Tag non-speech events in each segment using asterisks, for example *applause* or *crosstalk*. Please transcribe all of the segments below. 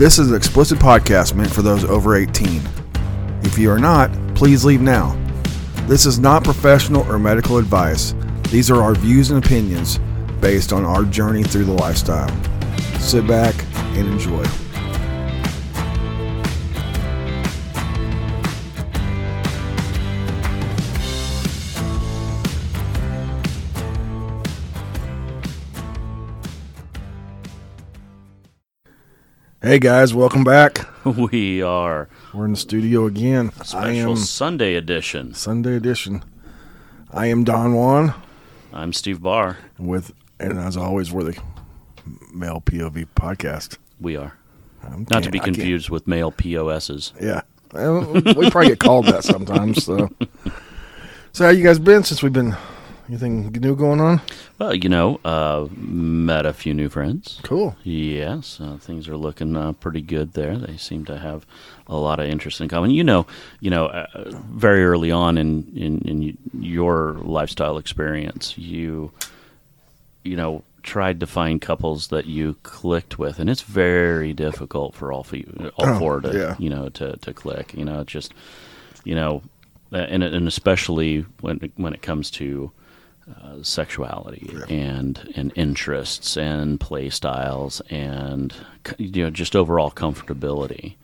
This is an explicit podcast meant for those over 18. If you are not, please leave now. This is not professional or medical advice. These are our views and opinions based on our journey through the lifestyle. Sit back and enjoy. Hey guys, welcome back. *laughs* We are We're in the studio again. I special am Sunday edition. Sunday edition. I am Don Juan I'm Steve Barr. with, and as always, we're the male POV podcast. We are I'm- not to be I can't- confused with male POSs. Yeah, Well, we probably get called that sometimes. So, *laughs* so how you guys been since we've been? Anything new going on? Well, you know, uh, met a few new friends. Cool. Yes, uh, things are looking uh, pretty good there. They seem to have a lot of interest in common. You know, you know, uh, very early on in, in in your lifestyle experience, you you know tried to find couples that you clicked with, and it's very difficult for all all Oh, four to yeah. you know to to click. You know, it's just you know, and and especially when when it comes to uh, sexuality and and interests and play styles and you know just overall comfortability.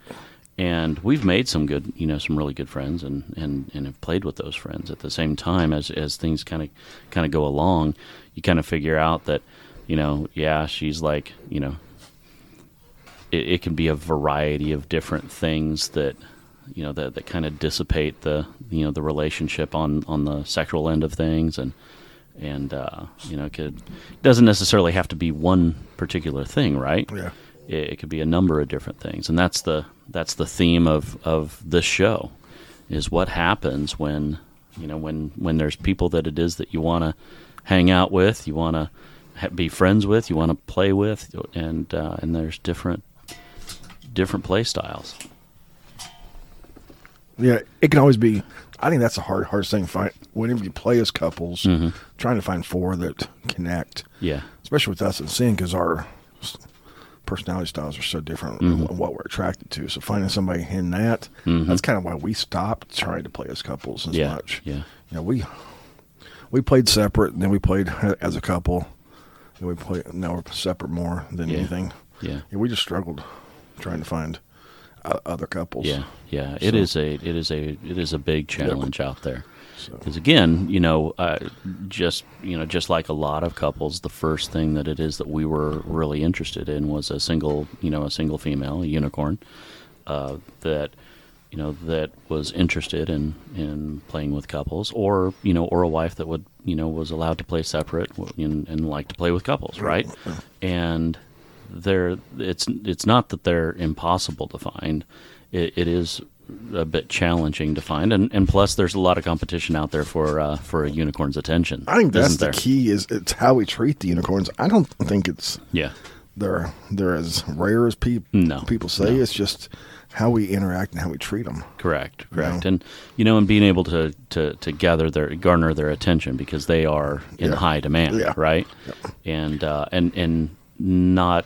And we've made some good, you know, some really good friends, and, and, and have played with those friends. At the same time, as as things kind of kind of go along, you kind of figure out that, you know, yeah, she's like, you know, it, it can be a variety of different things that you know that, that kind of dissipate the you know the relationship on on the sexual end of things and and uh, you know it could doesn't necessarily have to be one particular thing right? Yeah. it, it could be a number of different things. And that's the that's the theme of of this show is what happens when you know when when there's people that it is that you want to hang out with you want to ha- be friends with you want to play with and uh, and there's different different play styles Yeah, it can always be. I think that's a hard, hardest thing. to Find whenever you play as couples, trying to find four that connect. yeah especially with us and seeing because our personality styles are so different Mm-hmm. wh- what we're attracted to. So finding somebody in that, that's kind of why we stopped trying to play as couples as Yeah, much. yeah. you know, we we played separate, and then we played as a couple. And we play now we're separate more than Yeah. anything. yeah Yeah, we just struggled trying to find other couples. Yeah, yeah. It So- is a it is a it is a big challenge out there. So- Because again, you know, uh, just you know, just like a lot of couples, the first thing that it is that we were really interested in was a single, you know, a single female, a unicorn, uh, that you know that was interested in in playing with couples, or you know, or a wife that would you know was allowed to play separate and, and like to play with couples, right? And they're it's it's not that they're impossible to find. It, it is a bit challenging to find, and, and plus there's a lot of competition out there for uh, for a unicorn's attention. I think that's the key. Is it's how we treat the unicorns. I don't think it's Yeah, they're they're as rare as people No, people say. no. It's just how we interact and how we treat them. correct, correct, know? and you know, and being able to to to gather their garner their attention because they are in Yeah. high demand, Yeah. right? And uh, and and not.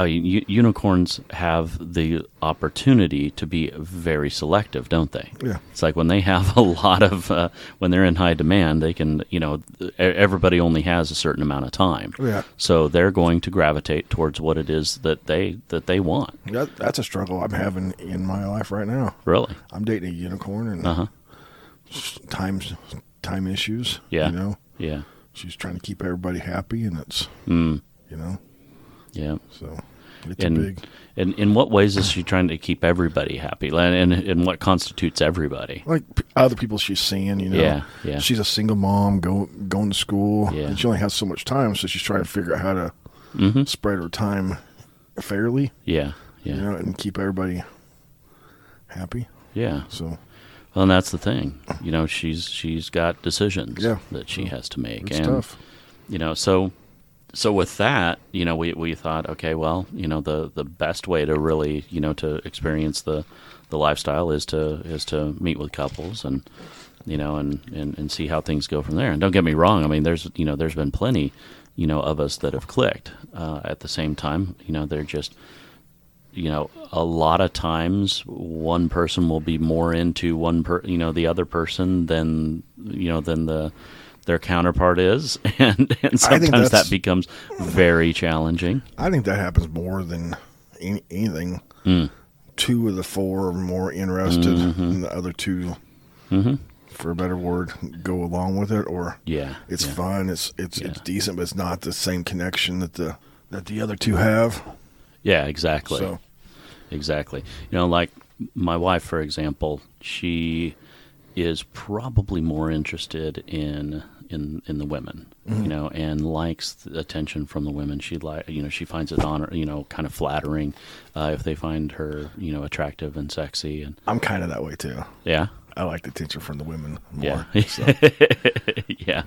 Uh, unicorns have the opportunity to be very selective, don't they? Yeah. It's like when they have a lot of uh, when they're in high demand, they can you know everybody only has a certain amount of time. Yeah. So they're going to gravitate towards what it is that they that they want. That, that's a struggle I'm having in my life right now. Really. I'm dating a unicorn and Uh huh. times time issues. Yeah. You know, Yeah. she's trying to keep everybody happy, and it's Mm. you know, Yeah. so it's And big. and in what ways is she trying to keep everybody happy? And and, and what constitutes everybody? Like other people she's seeing, you know, Yeah, yeah. She's a single mom, go going to school, Yeah. and she only has so much time, so she's trying to figure out how to Mm-hmm. spread her time fairly, Yeah. Yeah. you know, and keep everybody happy. Yeah. So Well, and that's the thing. You know, she's she's got decisions Yeah. that she has to make, it's and tough. you know, so so with that, you know, we we thought, okay, well, you know, the the best way to really, you know, to experience the the lifestyle is to is to meet with couples and you know, and, and, and see how things go from there. And don't get me wrong. I mean, there's, you know, there's been plenty, you know, of us that have clicked, uh, at the same time, you know, they're just, you know, a lot of times one person will be more into one per, you know, the other person than, you know, than the, their counterpart is. *laughs* And, and sometimes that becomes very challenging. I think that happens more than any, anything. Hmm. Two of the four are more interested, Mm-hmm. and the other 2 for a better word, go along with it, or Yeah. it's yeah. fun, it's it's it's decent, but it's not the same connection that the that the other two have. Yeah, exactly. So Exactly. You know, like my wife, for example, she is probably more interested in in in the women, Mm-hmm. you know, and likes the attention from the women. She like, you know, she finds it honor, you know, kind of flattering uh, if they find her, you know, attractive and sexy, and I'm kind of that way too. yeah. I like the attention from the women Yeah, more. so. *laughs* yeah,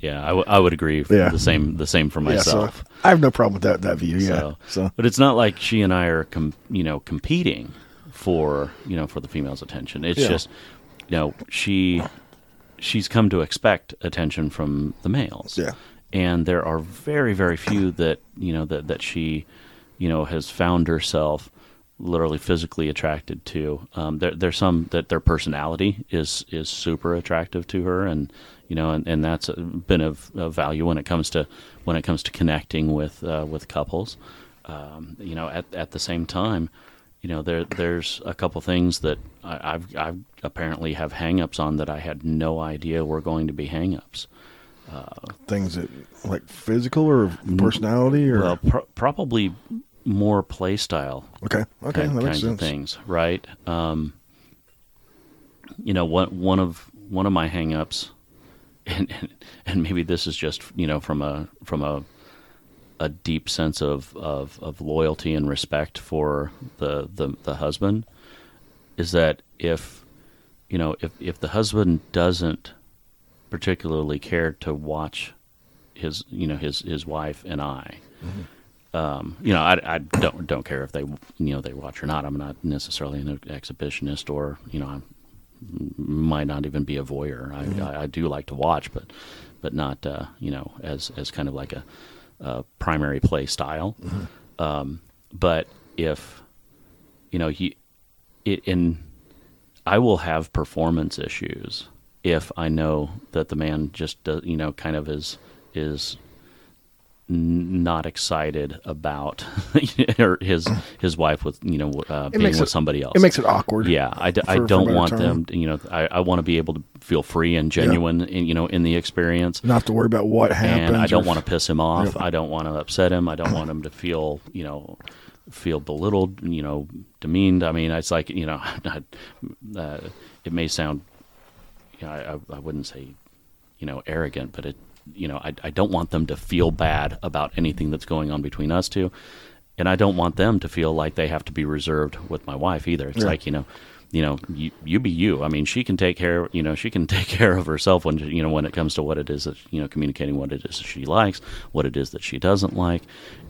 yeah. I, w- I would agree. Yeah. the same. The same for Yeah, so myself. I have no problem with that that view. Yeah. So, So, but it's not like she and I are, com- you know, competing for, you know, for the female's attention. It's Yeah. just, you know, she, she's come to expect attention from the males. Yeah. And there are very, very few that, you know, that, that she, you know, has found herself literally physically attracted to. Um, there, there's some that their personality is, is super attractive to her. And, you know, and, and that's been of, of value when it comes to, when it comes to connecting with, uh, with couples. Um, you know, at, at the same time, you know, there there's a couple things that I, I've I've apparently have hangups on that I had no idea were going to be hangups. things that like physical or personality or Well, pr- probably more play style okay, okay, kind, that makes kinds of sense. things, right? Um, you know, one one of one of my hangups, *laughs* and, and and maybe this is just you know from a from a a deep sense of, of, of loyalty and respect for the, the, the husband is that if you know if, if the husband doesn't particularly care to watch his you know his his wife and I um, you know I, I don't don't care if they you know they watch or not. I'm not necessarily an exhibitionist or you know I might not even be a voyeur. I, I, I do like to watch but but not uh, you know as as kind of like a uh, primary play style. Um, but if you know he it in I will have performance issues if I know that the man just does, you know kind of is is n- not excited about *laughs* or his his wife with you know uh, being with it- somebody else. It makes it awkward. Yeah, I, d- I for- for don't want term. them. To, you know, I, I want to be able to feel free and genuine, in, you know, in the experience. Not have to worry about what happens. And I don't want to piss him off. Yep. I don't want to upset him. I don't want him to feel, you know, feel belittled, you know, demeaned. I mean, it's like, you know, *laughs* not, uh, it may sound, you know, I, I- I wouldn't say, you know, arrogant, but it, you know, I, I don't want them to feel bad about anything that's going on between us two. And I don't want them to feel like they have to be reserved with my wife either. It's Yeah. like, you know, you know, you, you be you. I mean, she can take care, you know, she can *laughs* take care of herself when, you know, when it comes to what it is that, you know, communicating what it is that she likes, what it is that she doesn't like.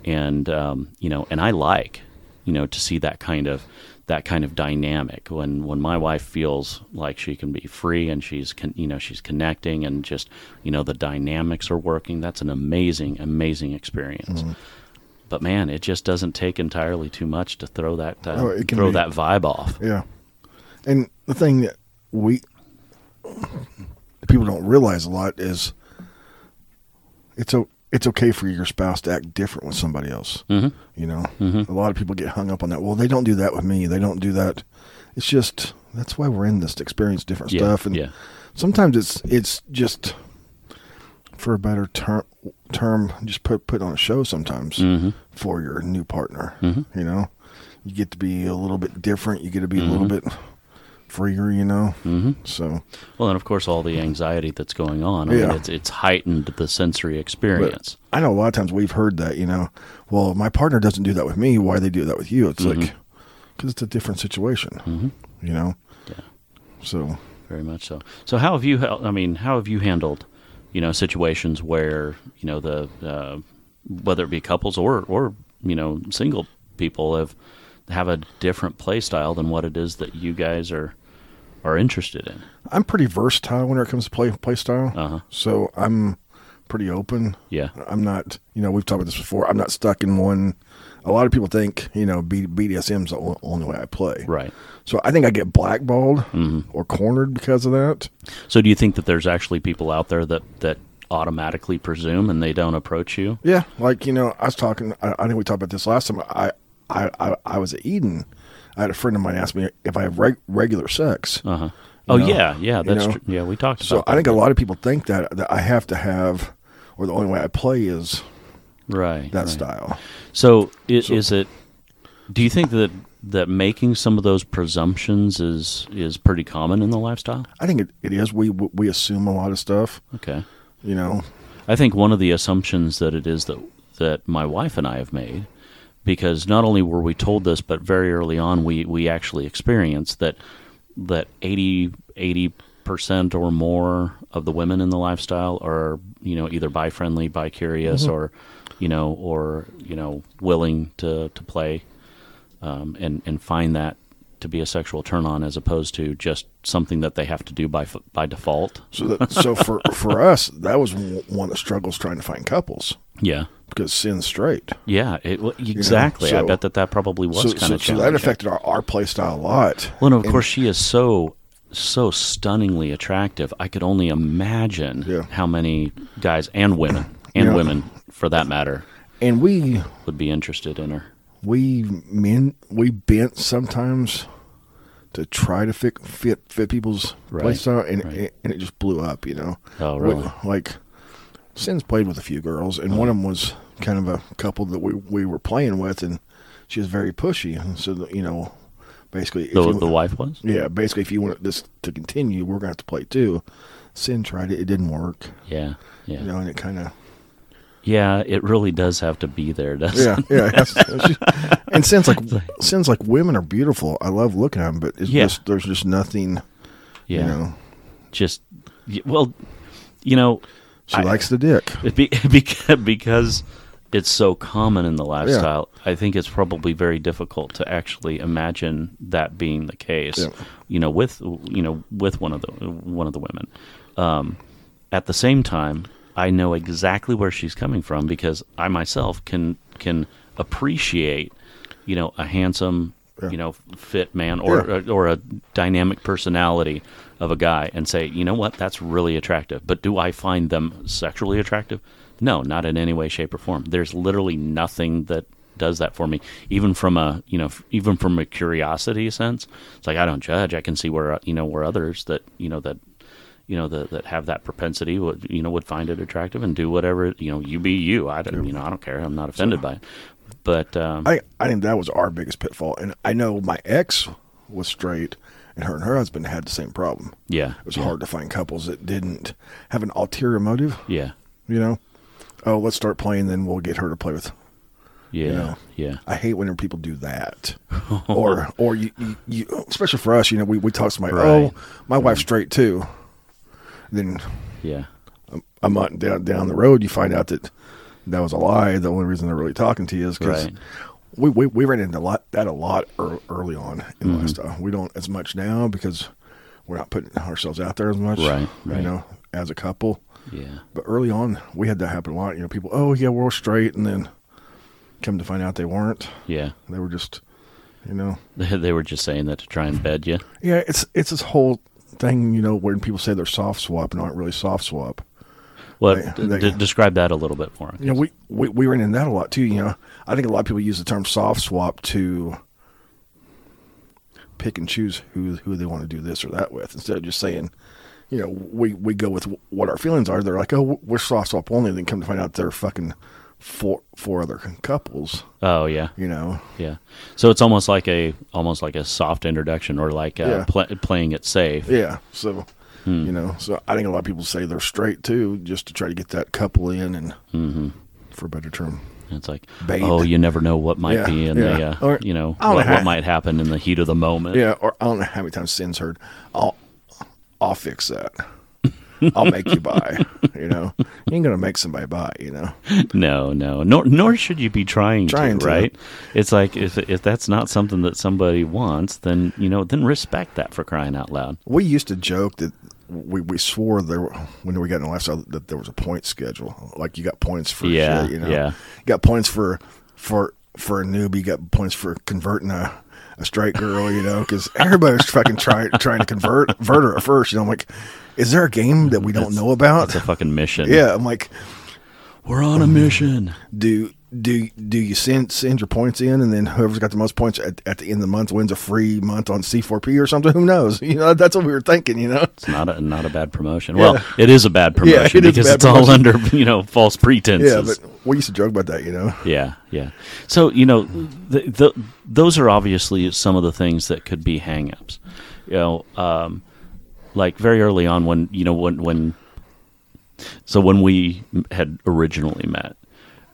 And, um, you know, and I like, you know, to see that kind of, that kind of dynamic when, when my wife feels like she can be free and she's, con- you know, she's connecting and just, you know, the dynamics are working. That's an amazing, amazing experience. But man, it just doesn't take entirely too much to throw that, uh, Oh, throw be- that vibe off. Yeah. And the thing that we people don't realize a lot is it's o- it's okay for your spouse to act different with somebody else. Mm-hmm. You know, a lot of people get hung up on that. Well, they don't do that with me. They don't do that. It's just that's why we're in this to experience different Yeah, stuff. And yeah. sometimes it's it's just for a better term term just put put on a show sometimes Mm-hmm. for your new partner. You know, you get to be a little bit different. You get to be a little bit freer. You know, mm-hmm. so Well, and of course, all the anxiety that's going on. I mean, Yeah. it's it's heightened the sensory but experience. I know a lot of times we've heard that. You know, well, my partner doesn't do that with me. Why they do that with you? It's like because it's a different situation. You know, Yeah, so very much so. So, how have you? I mean, how have you handled, you know, situations where you know the uh, whether it be couples or or you know single people have have a different play style than what it is that you guys are are interested in. I'm pretty versatile when it comes to play play style. Uh-huh. So I'm pretty open. Yeah. I'm not, you know, we've talked about this before. I'm not stuck in one. A lot of people think, you know, B- BDSM's the only way I play. Right. So I think I get blackballed Mm-hmm. or cornered because of that. So do you think that there's actually people out there that that automatically presume and they don't approach you? Yeah, like you know, I was talking. I, I think we talked about this last time. I, I, I, I was at Eden. I had a friend of mine ask me if I have reg- regular sex. Uh huh. Oh know, yeah, yeah, that's know, true. Yeah, we talked about it. So I that. think a lot of people think that that I have to have, or the only way I play is right that right. style. So, i So- is it? Do you think that that making some of those presumptions is is pretty common in the lifestyle? I think it, it is. We we assume a lot of stuff. Okay. You know. I think one of the assumptions that it is that that my wife and I have made, because not only were we told this, but very early on we we actually experienced that that 80 percent or more of the women in the lifestyle are you know either bi friendly, bi curious, or you know or you know willing to to play, um, and and find that to be a sexual turn on as opposed to just something that they have to do by by default. So that, so for *laughs* for us, that was one of the struggles trying to find couples Yeah. because sin's straight. Yeah, it, exactly. I so- bet that that probably was So, kind so, of so that affected our, our play style a lot. Well, and of And- course, she is so so stunningly attractive. I could only imagine Yeah. how many guys and women and Yeah. women, for that matter, and we would be interested in her. We men we bent sometimes to try to fit fit fit people's Right, play style, and right. it, and it just blew up. You know. Oh, We- really? like, Sins played with a few girls, and one of them was kind of a couple that we we were playing with, and she was very pushy. And so that, you know, basically, if The you, the wife was. yeah, basically, if you want this to continue, we're gonna have to play too. Sin tried it; it didn't work. Yeah, yeah, You know, and it kind of yeah. It really does have to be there, doesn't yeah, it? yeah. *laughs* and Sin's like Sin's like women are beautiful, I love looking at them, but it's Yeah. just there's just nothing. Yeah, You know, just well, you know, she I- likes the dick. It be, *laughs* because, it's so common in the lifestyle, I think it's probably very difficult to actually imagine that being the case. Yeah. You know, with you know with one of the one of the women. Um, at the same time, I know exactly where she's coming from because I myself can can appreciate, you know, a handsome, Yeah. you know, fit man or Yeah. or a dynamic personality of a guy and say, you know what, that's really attractive. But do I find them sexually attractive? No, not in any way, shape, or form. There's literally nothing that does that for me, even from a you know, even from a curiosity sense. It's like I don't judge. I can see where you know where others that you know that you know that that have that propensity would you know would find it attractive and do whatever you know. You be you. I don't you know I don't care. I'm not offended by it. But um, I I think that was our biggest pitfall, and I know my ex was straight, and her and her husband had the same problem. yeah, It was yeah, hard to find couples that didn't have an ulterior motive. Yeah, You know, oh, let's start playing, then we'll get her to play with. yeah, know. yeah. I hate when people do that, *laughs* or or you, you, you especially for us, you know, we we talk to somebody. Right. Oh, my wife's straight too. Then Yeah. a month down down the road, you find out that that was a lie. The only reason they're really talking to you is because Right. we, we we ran into a lot, that a lot ear- early on in Mm-hmm. lifestyle. We don't as much now because we're not putting ourselves out there as much. Right, right. You know, as a couple. Yeah. But early on, we had that happen a lot. You know, people, oh yeah, we're all straight, and then come to find out they weren't. Yeah. They were just, you know, They, *laughs* they were just saying that to try and bed you. yeah. It's it's this whole thing, you know, when people say they're soft swap and aren't really soft swap. What? They- d- they- d- describe that a little bit for us. You know, we, we we ran into that a lot too. You know, I think a lot of people use the term soft swap to pick and choose who who they want to do this or that with, instead of just saying, you know, we we go with what our feelings are. They're like, oh, we're soft swap only. Then come to find out they're fucking four four other couples. Oh yeah, You know, yeah. So it's almost like a almost like a soft introduction, or like uh, Yeah. pla playing it safe. yeah. So. You know, so I think a lot of people say they're straight too, just to try to get that couple in, and Mm-hmm. for a better term. It's like, Bait. oh, you never know what might Yeah, be in yeah. the, uh, Or- you know, what, know what might happen in the heat of the moment. Yeah, or I don't know how many times Sin's heard. I'll I'll fix that. I'll make you buy. You know, you ain't gonna make somebody buy. You know, No, no, nor nor should you be trying, Trying to, to. right? It's like if if that's not something that somebody wants, then you know, then respect that for crying out loud. we used to joke that we, we swore there were, when we got in the lifestyle that there was a point schedule. Like you got points for Yeah, shit, you know, yeah. you got points for for for a newbie, you got points for converting a. A straight girl, you know, because everybody was fucking trying trying to convert, convert her at first. You know, I'm like, is there a game that we don't know about? It's a fucking mission. Yeah, I'm like, we're on a mission. do do do you send send your points in, and then whoever's got the most points at, at the end of the month wins a free month on C4P or something? Who knows? *laughs* You know, that's what we were thinking. You know, It's not a not a bad promotion. Well, it is a bad *laughs* promotion it is a because bad it's all under you know false pretenses. yeah, but we used to joke about that. You know, *laughs* Yeah, yeah. So you know, the, the, those are obviously some of the things that could be hangups. You know, um, like very early on when you know when when so when we had originally met,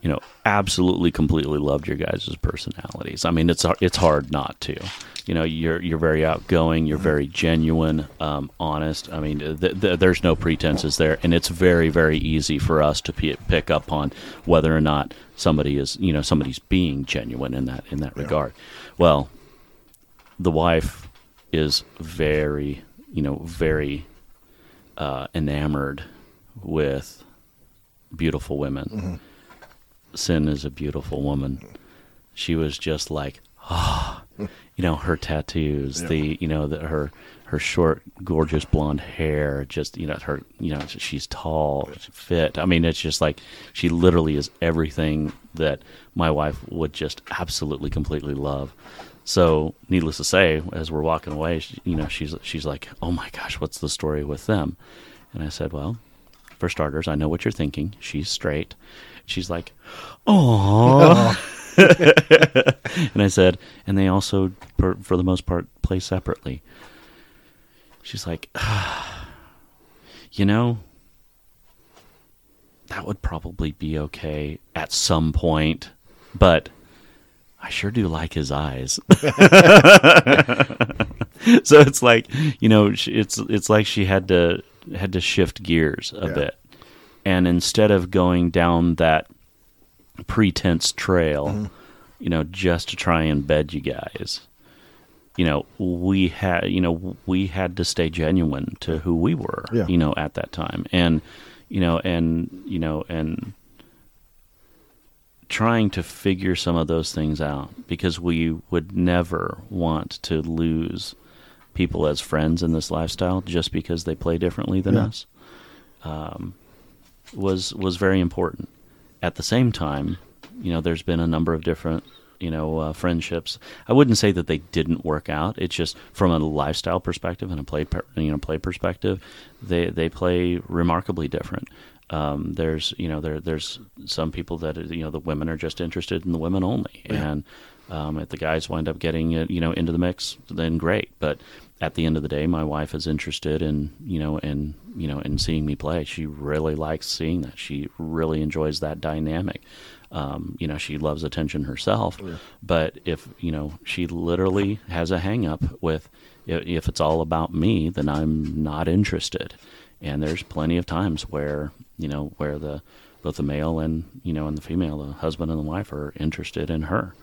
you know, absolutely completely loved your guys' personalities. I mean, it's it's hard not to. You know, you're you're very outgoing, you're very genuine, um, honest. I mean, th- th- there's no pretenses there, and it's very very easy for us to p- pick up on whether or not somebody is you know somebody's being genuine in that in that regard. Well, the wife is very you know very uh, enamored with beautiful women. Sin is a beautiful woman. She was just like, ah, you know, her tattoos, the you know, the, her her short, gorgeous blonde hair, just you know, her you know, she's tall, fit. I mean, it's just like she literally is everything that my wife would just absolutely, completely love. So, needless to say, as we're walking away, she, you know, she's she's like, "Oh my gosh, what's the story with them?" And I said, "Well, for starters, I know what you're thinking. She's straight." She's like, "Oh." *laughs* *laughs* and I said, "And they also, for, for the most part, play separately." She's like, *sighs* "You know, that would probably be okay at some point, but." I sure do like his eyes. *laughs* so it's like you know it's it's like she had to had to shift gears a Yeah. bit and instead of going down that pretense trail Mm-hmm. you know just to try and bed you guys you know we had you know we had to stay genuine to who we were Yeah. you know at that time and you know and you know and trying to figure some of those things out because we would never want to lose people as friends in this lifestyle just because they play differently than Yeah. us um, was was very important. At the same time, you know, there's been a number of different you know uh, friendships. I wouldn't say that they didn't work out. It's just from a lifestyle perspective and a play per, you know play perspective, they they play remarkably different. Um, there's you know there there's some people that you know the women are just interested in the women only, and um, if the guys wind up getting you know into the mix, then great. But at the end of the day, my wife is interested in you know in you know in seeing me play. She really likes seeing that. She really enjoys that dynamic. Um, you know, she loves attention herself, but if you know, she literally has a hang up with if it's all about me, then I'm not interested. And there's plenty of times where you know where the both the male and you know and the female, the husband and the wife, are interested in her,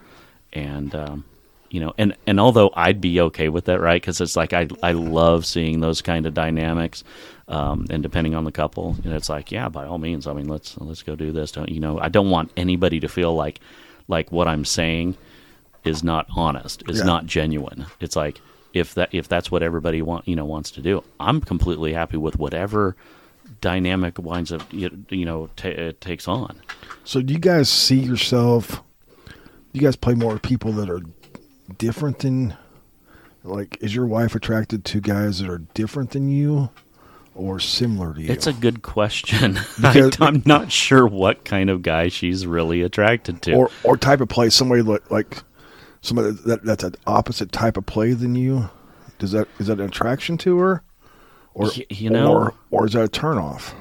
and um, you know, and and although I'd be okay with that, right? Because it's like I I love seeing those kind of dynamics, um, and depending on the couple, know, it's like yeah, by all means, I mean let's let's go do this. Don't you know? I don't want anybody to feel like like what I'm saying is not honest, is Yeah. not genuine. It's like if that if that's what everybody want you know wants to do, I'm completely happy with whatever dynamic winds up you, you know it takes on. So do you guys see yourself? Do you guys play more with people that are different than? Like, is your wife attracted to guys that are different than you, or similar to you? It's a good question. *laughs* Because- I, am not sure what kind of guy she's really attracted to. or or type of play. Somebody like like somebody that that's an opposite type of play than you. Does that is that an attraction to her, or Y- you know- or, or is that a turnoff?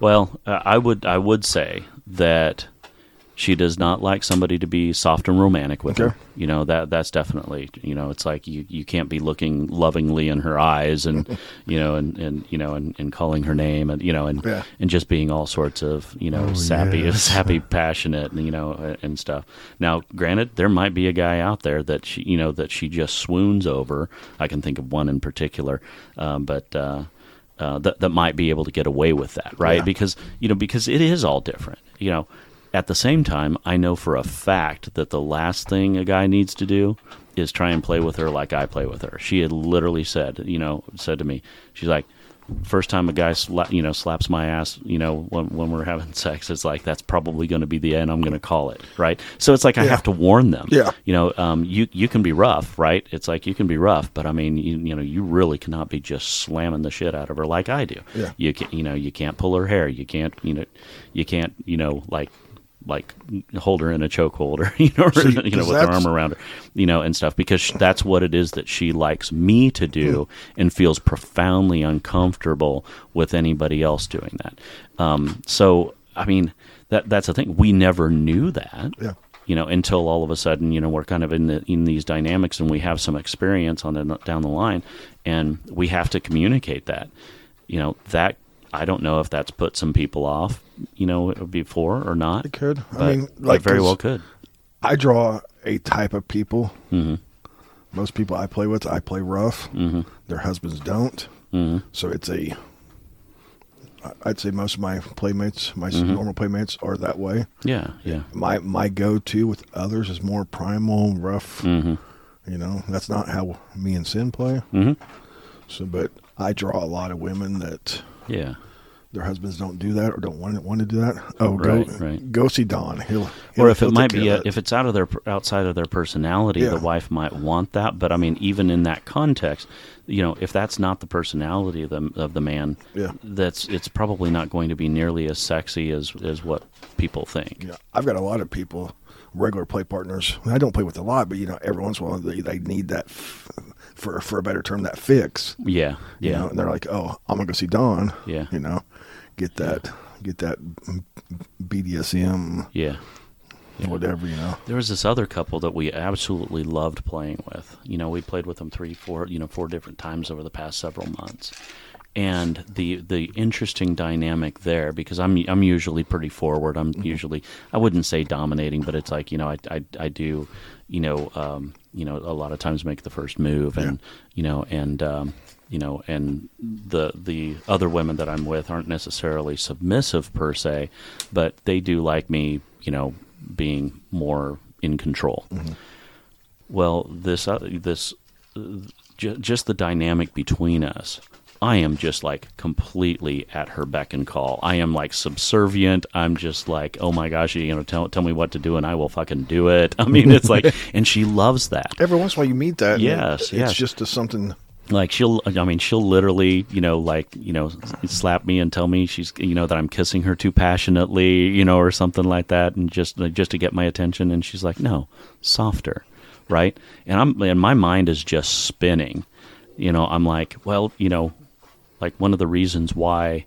well, uh, I would I would say that She does not like somebody to be soft and romantic with her. You know that that's definitely you know it's like you, you can't be looking lovingly in her eyes and *laughs* you know and, and you know and, and calling her name and you know and Yeah. and just being all sorts of you know Oh, sappy *laughs* yes. sappy passionate and you know and stuff. Now, granted, there might be a guy out there that she you know that she just swoons over. I can think of one in particular, um, but. Uh, uh, that that might be able to get away with that, right? Yeah. Because you know, because it is all different. You know, at the same time, I know for a fact that the last thing a guy needs to do is try and play with her like I play with her. She had literally said, you know, said to me, she's like, first time a guy sla- you know slaps my ass, you know, when when we're having *laughs* sex, it's like that's probably going to be the end. I'm going to call it, right? So it's like I Yeah. have to warn them. Yeah. You know, um, you you can be rough, right? It's like you can be rough, but I mean, you, you know, you really cannot be just slamming the shit out of her like I do. Yeah. You can, you know, you can't pull her hair. You can't, you know, you can't, you know, like like hold her in a chokehold or *laughs* you know, or, you know, with her arm around her, you know, and stuff because that's what it is that she likes me to do Hmm. and feels profoundly uncomfortable with anybody else doing that. Um, so, I mean, that that's the thing. We never knew that Yeah. you know, until all of a sudden, you know, we're kind of in the in these dynamics and we have some experience on the down the line, and we have to communicate that. You know, that I don't know if that's put some people off, you know, before or not. It could. I mean, it like, very well could. I draw a type of people. Mm-hmm. Most people I play with, I play rough. Mm-hmm. Their husbands don't. Mm-hmm. So it's a. I'd say most of my playmates, my Mm-hmm. normal playmates, are that way. Yeah, yeah, My my go to with others is more primal, rough. mm-hmm. You know, that's not how me and Sin play. Mm-hmm. So, but I draw a lot of women that yeah. their husbands don't do that or don't want to, want to do that. Oh, Right, go right. go see Don. He'll, or he'll- if it he'll might be a, uh, if it's out of their outside of their personality Yeah. the wife might want that but i mean even in that context you know if that's not the personality of the of the man Yeah. that's it's probably not going to be nearly as sexy as as what people think Yeah, I've got a lot of people, regular play partners. I don't play with a lot, but you know, every once in a while they, they need that, f- for for a better term, that fix. yeah You yeah know, and they're like, "Oh, I'm gonna go see Don." Yeah. You know, get that, get that BDSM, yeah whatever. You know. There was this other couple that we absolutely loved playing with. You know, we played with them three, four, you know, four different times over the past several months. And the the interesting dynamic there, because I'm I'm usually pretty forward. I'm mm-hmm. usually I wouldn't say dominating, but it's like you know I I, I do, you know, um, you know, a lot of times make the first move, and you know, and um, you know, and the the other women that I'm with aren't necessarily submissive per se, but they do like me, you know, being more in control. Well, this uh, this uh, ju- just the dynamic between us. I am just like completely at her beck and call. I am like subservient. I'm just like, oh my gosh, you know, tell tell me what to do, and I will fucking do it. *laughs* I mean, it's like, *laughs* and she loves that. Every once in a while you meet that. and Yes, it's yes. just a something. like she'll i mean she'll literally you know like you know slap me and tell me she's you know that i'm kissing her too passionately you know or something like that and just just to get my attention and she's like no softer right and i'm and my mind is just spinning you know i'm like well you know like one of the reasons why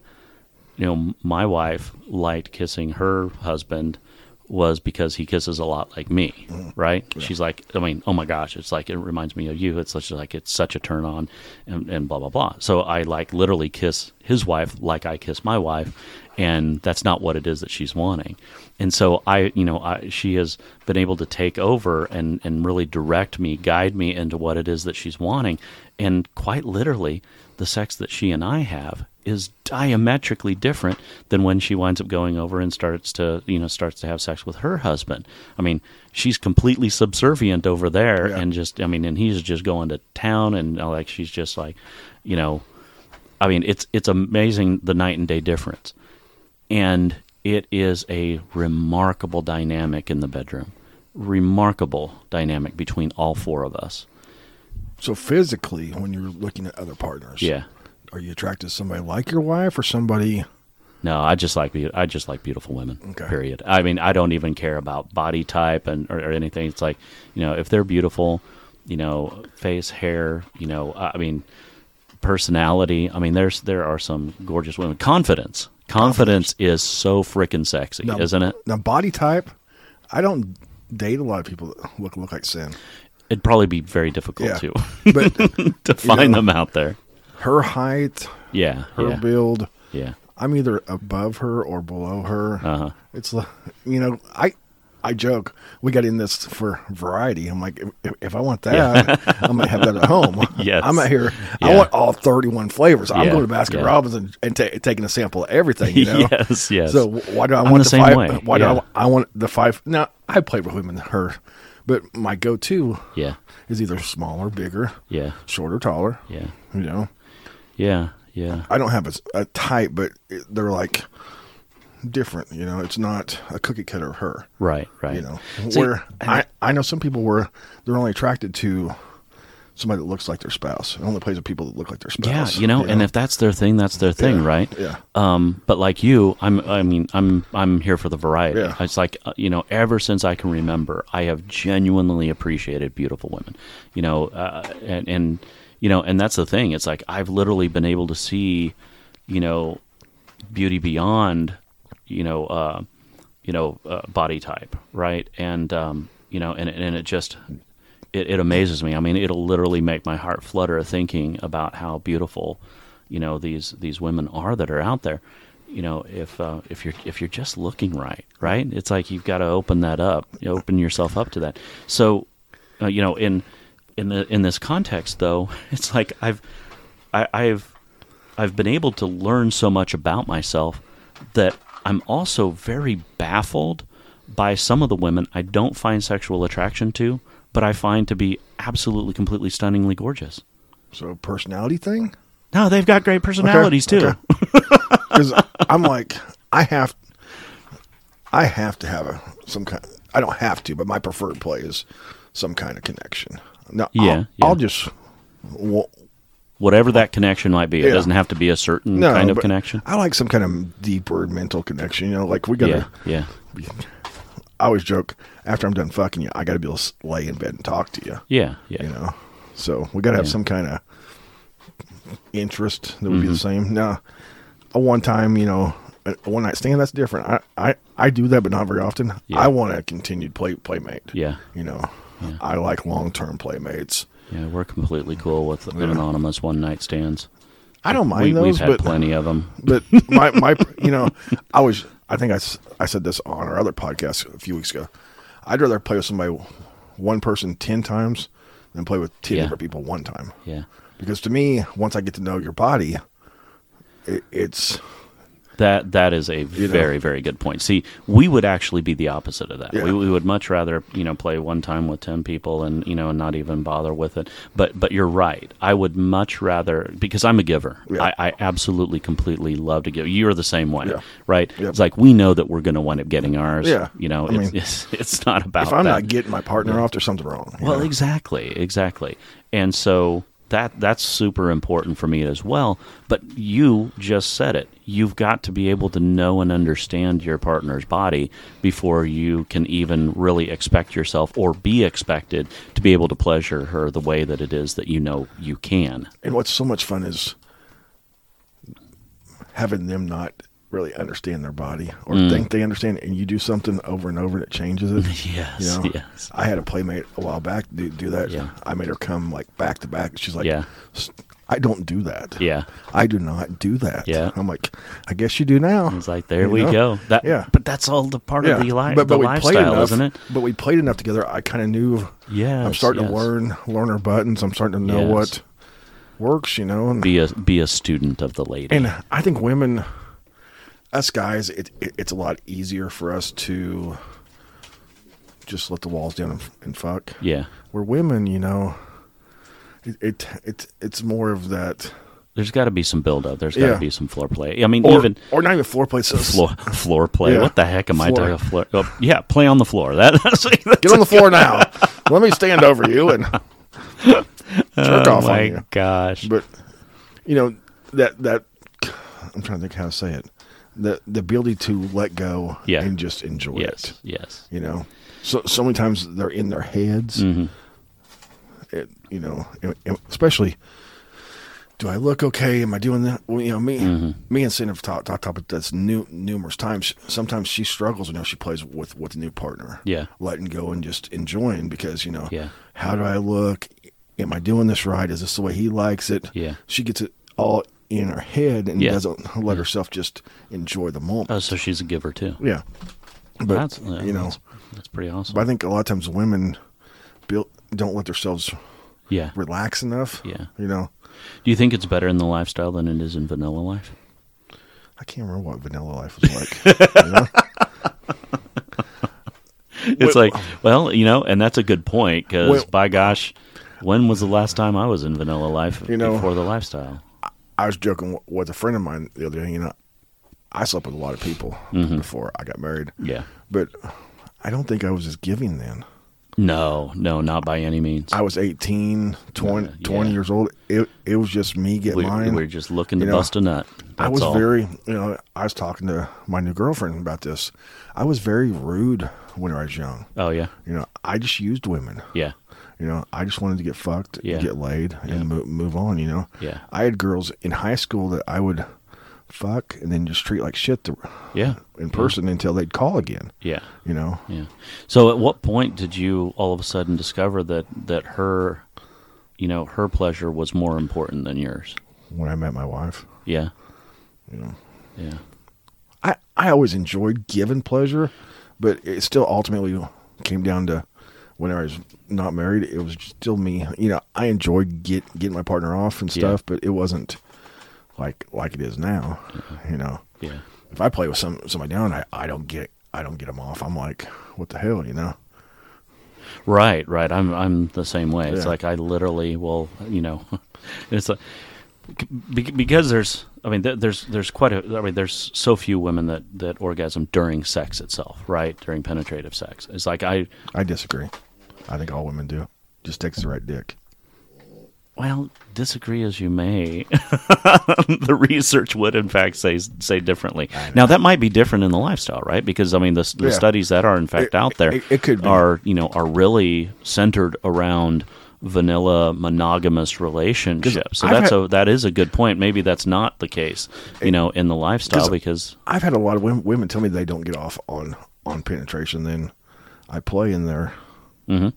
you know my wife liked kissing her husband was because he kisses a lot like me, mm-hmm. right? She's like, I mean, oh my gosh, it's like it reminds me of you. It's such like it's such a turn on, and, and blah blah blah. So I like literally kiss his wife like I kiss my wife, and that's not what it is that she's wanting. And so I, you know, I, she has been able to take over and and really direct me, guide me into what it is that she's wanting, and quite literally, the sex that she and I have is diametrically different than when she winds up going over and starts to you know starts to have sex with her husband. I mean, she's completely subservient over there, Yeah. and just I mean, and he's just going to town, and uh, like she's just like, you know, I mean, it's it's amazing the night and day difference, and it is a remarkable dynamic in the bedroom, remarkable dynamic between all four of us. So physically, when you're looking at other partners, Yeah. are you attracted to somebody like your wife or somebody? No, I just like I just like beautiful women. Okay. Period. I mean, I don't even care about body type and or, or anything. It's like, you know, if they're beautiful, you know, face, hair, you know, I mean, personality. I mean, there's there are some gorgeous women. Confidence. Confidence is so freaking sexy, Now- isn't it? Now, body type, I don't date a lot of people that look look like Sin. It'd probably be very difficult Yeah. to *laughs* But to find know. them out there. her height, Yeah, her yeah, build, yeah. I'm either above her or below her. Uh-huh. It's you know, I I joke we got in this for variety. I'm like, if, if I want that, *laughs* I might have that at home. *laughs* Yes. I'm out here. I want all 31 flavors. I'm going to Baskin yeah. Robbins and, and ta- taking a sample of everything. You know. yes, yes. So why do I I'm want the the, same five? way, Why yeah. do I, I want the five? Now I play with women, her, but my go-to yeah, is either smaller, bigger, yeah, shorter, taller. yeah, You know, yeah, yeah. I don't have a, a type, but they're like different. You know, it's not a cookie cutter of her. Right, right. You know, See, where I, I know some people where they're only attracted to somebody that looks like their spouse. It only plays with people that look like their spouse. yeah, spouse. you know, and if that's their thing, that's their thing, Yeah, right? yeah. Um, but like you, I'm, I mean, I'm, I'm here for the variety. Yeah. It's like, uh, you know, ever since I can remember, I have genuinely appreciated beautiful women. You know, uh, and and you know, and that's the thing. It's like I've literally been able to see, you know, beauty beyond, you know, uh, you know, uh, body type, right? And um, you know, and and it just it, it amazes me. I mean, it'll literally make my heart flutter thinking about how beautiful, you know, these these women are that are out there. You know, if uh, if you're if you're just looking right, right? It's like you've got to open that up, you open yourself up to that. So, uh, you know, in in the in this context, though, *laughs* it's like I've I, I've I've been able to learn so much about myself that I'm also very baffled by some of the women I don't find sexual attraction to, but I find to be absolutely, completely, stunningly gorgeous. so personality thing. No, they've got great personalities too. okay. *laughs* Because I'm like, I have, I have to have a some kind. I don't have to, but my preferred play is some kind of connection. No, Yeah, I'll, yeah. I'll just. Well, Whatever that connection might be, it Yeah. doesn't have to be a certain no, kind of connection. I like some kind of deeper mental connection. You know, like we gotta. Yeah, yeah, I always joke after I'm done fucking you, I gotta be able to lay in bed and talk to you. yeah, yeah. You know, so we gotta have Yeah. some kind of interest that would be the mm-hmm. same. Now, a one time, you know, a one night stand that's different. I, I I do that, but not very often. Yeah. I want a continued play playmate. Yeah. You know, I like long term playmates. Yeah, we're completely cool with anonymous one night stands. I don't mind We, those, we've had but plenty of them. *laughs* but my my *laughs* you know I was I think I, I said this on our other podcast a few weeks ago. I'd rather play with somebody one person ten times than play with ten Yeah. different people one time. Yeah. Because to me, once I get to know your body, it, it's That that is a know. very very good point. See, we would actually be the opposite of that. Yeah. We, we would much rather you know play one time with ten people and you know and not even bother with it. But but you're right. I would much rather because I'm a giver. Yeah. I, I absolutely completely love to give. You're the same way, Yeah. right? It's like we know that we're going to wind up getting ours. Yeah. You know, it's, mean, it's *laughs* it's not about if I'm that. not getting my partner off, there's something wrong. Well, know? exactly, exactly. And so that that's super important for me as well. But you just said it. You've got to be able to know and understand your partner's body before you can even really expect yourself or be expected to be able to pleasure her the way that it is that you know you can. And what's so much fun is having them not really understand their body or Mm. think they understand, and you do something over and over and it changes it. *laughs* Yes, You know? yes. I had a playmate a while back do, do that. Yeah. I made her come like back to back. She's like, Yeah. I don't do that. Yeah. I do not do that. Yeah. I'm like, I guess you do now. It's like there You we know? go. That, Yeah. But that's all the part of the, li- but, but the lifestyle, enough, isn't it? But we played enough together. I kind of knew. Yeah. I'm starting yes. to learn learn her buttons. I'm starting to know Yes. what works. You know, and Be a be a student of the lady. and I think women, us guys, it, it it's a lot easier for us to just let the walls down and, and fuck. yeah. Where women, you know, it it, it it's more of that. There's got to be some build up. There's got to Yeah. be some floor play. I mean, Or, even or not even floor play. So floor *laughs* floor play. Yeah. What the heck am I Floor. talking? Floor. Oh, yeah, play on the floor. *laughs* That, that's, Get on the floor now. Let me stand over you and *laughs* jerk oh off my on you. gosh. But you know that that I'm trying to think how to say it. The the ability to let go Yeah. and just enjoy yes, it. yes, You know, so so many times they're in their heads. Mm-hmm. It, you know, especially do I look okay? Am I doing that? Well, you know, me, Mm-hmm. me and Cindy have talked, talked about this new, numerous times. Sometimes she struggles, you know, she plays with with a new partner. Yeah. letting go and just enjoying because you know, Yeah. how do I look? Am I doing this right? Is this the way he likes it? Yeah. she gets it all in her head and Yeah. doesn't let herself just enjoy the moment. Oh, so she's a giver too. yeah, but that's yeah, you know, that's, that's pretty awesome. but I think a lot of times women build, don't let themselves yeah. relax enough. Yeah. you know. Do you think it's better in the lifestyle than it is in vanilla life? I can't remember what vanilla life was like. you know? *laughs* It's Wait, like, well, you know, and that's a good point because, by gosh, when was the last time I was in vanilla life You know- before the lifestyle? I was joking with a friend of mine the other day. You know, I slept with a lot of people Mm-hmm. before I got married, Yeah. but I don't think I was as giving then. No, no, not by any means. I was 18, 20, Uh, 20 years old. It it was just me getting we, mine. we're just looking to You know, bust a nut. I was all. very, you know, I was talking to my new girlfriend about this. I was very rude when I was young. Oh yeah, You know, I just used women. yeah, You know, I just wanted to get fucked, Yeah. get laid, Yeah. and move, move on. You know, Yeah. I had girls in high school that I would fuck and then just treat like shit to, yeah, in person until they'd call again. yeah, You know, yeah. So, at what point did you all of a sudden discover that that her, you know, her pleasure was more important than yours? when I met my wife, Yeah, you know, yeah, I I always enjoyed giving pleasure, but it still ultimately came down to when I was not married. It was still me. You know, I enjoyed get getting my partner off and Yeah. stuff, but it wasn't like like it is now. You know, yeah, if I play with some somebody down, I, I don't get I don't get them off. I'm like, what the hell, you know? Right, right. I'm I'm the same way. It's like I literally will, you know, *laughs* it's like because there's I mean there's there's quite a I mean there's so few women that that orgasm during sex itself, right? During penetrative sex. It's like I I disagree. I think all women do. Just takes the right dick. well, disagree as you may. *laughs* the research would in fact say say differently. Now that might be different in the lifestyle, right? Because I mean the, the Yeah. studies that are in fact It- out there it- it could be. are, you know, are really centered around vanilla monogamous relationships. So I've that's had- a that is a good point. Maybe that's not the case, you know, in the lifestyle because I've had a lot of women, women tell me they don't get off on on penetration. Then I play in there.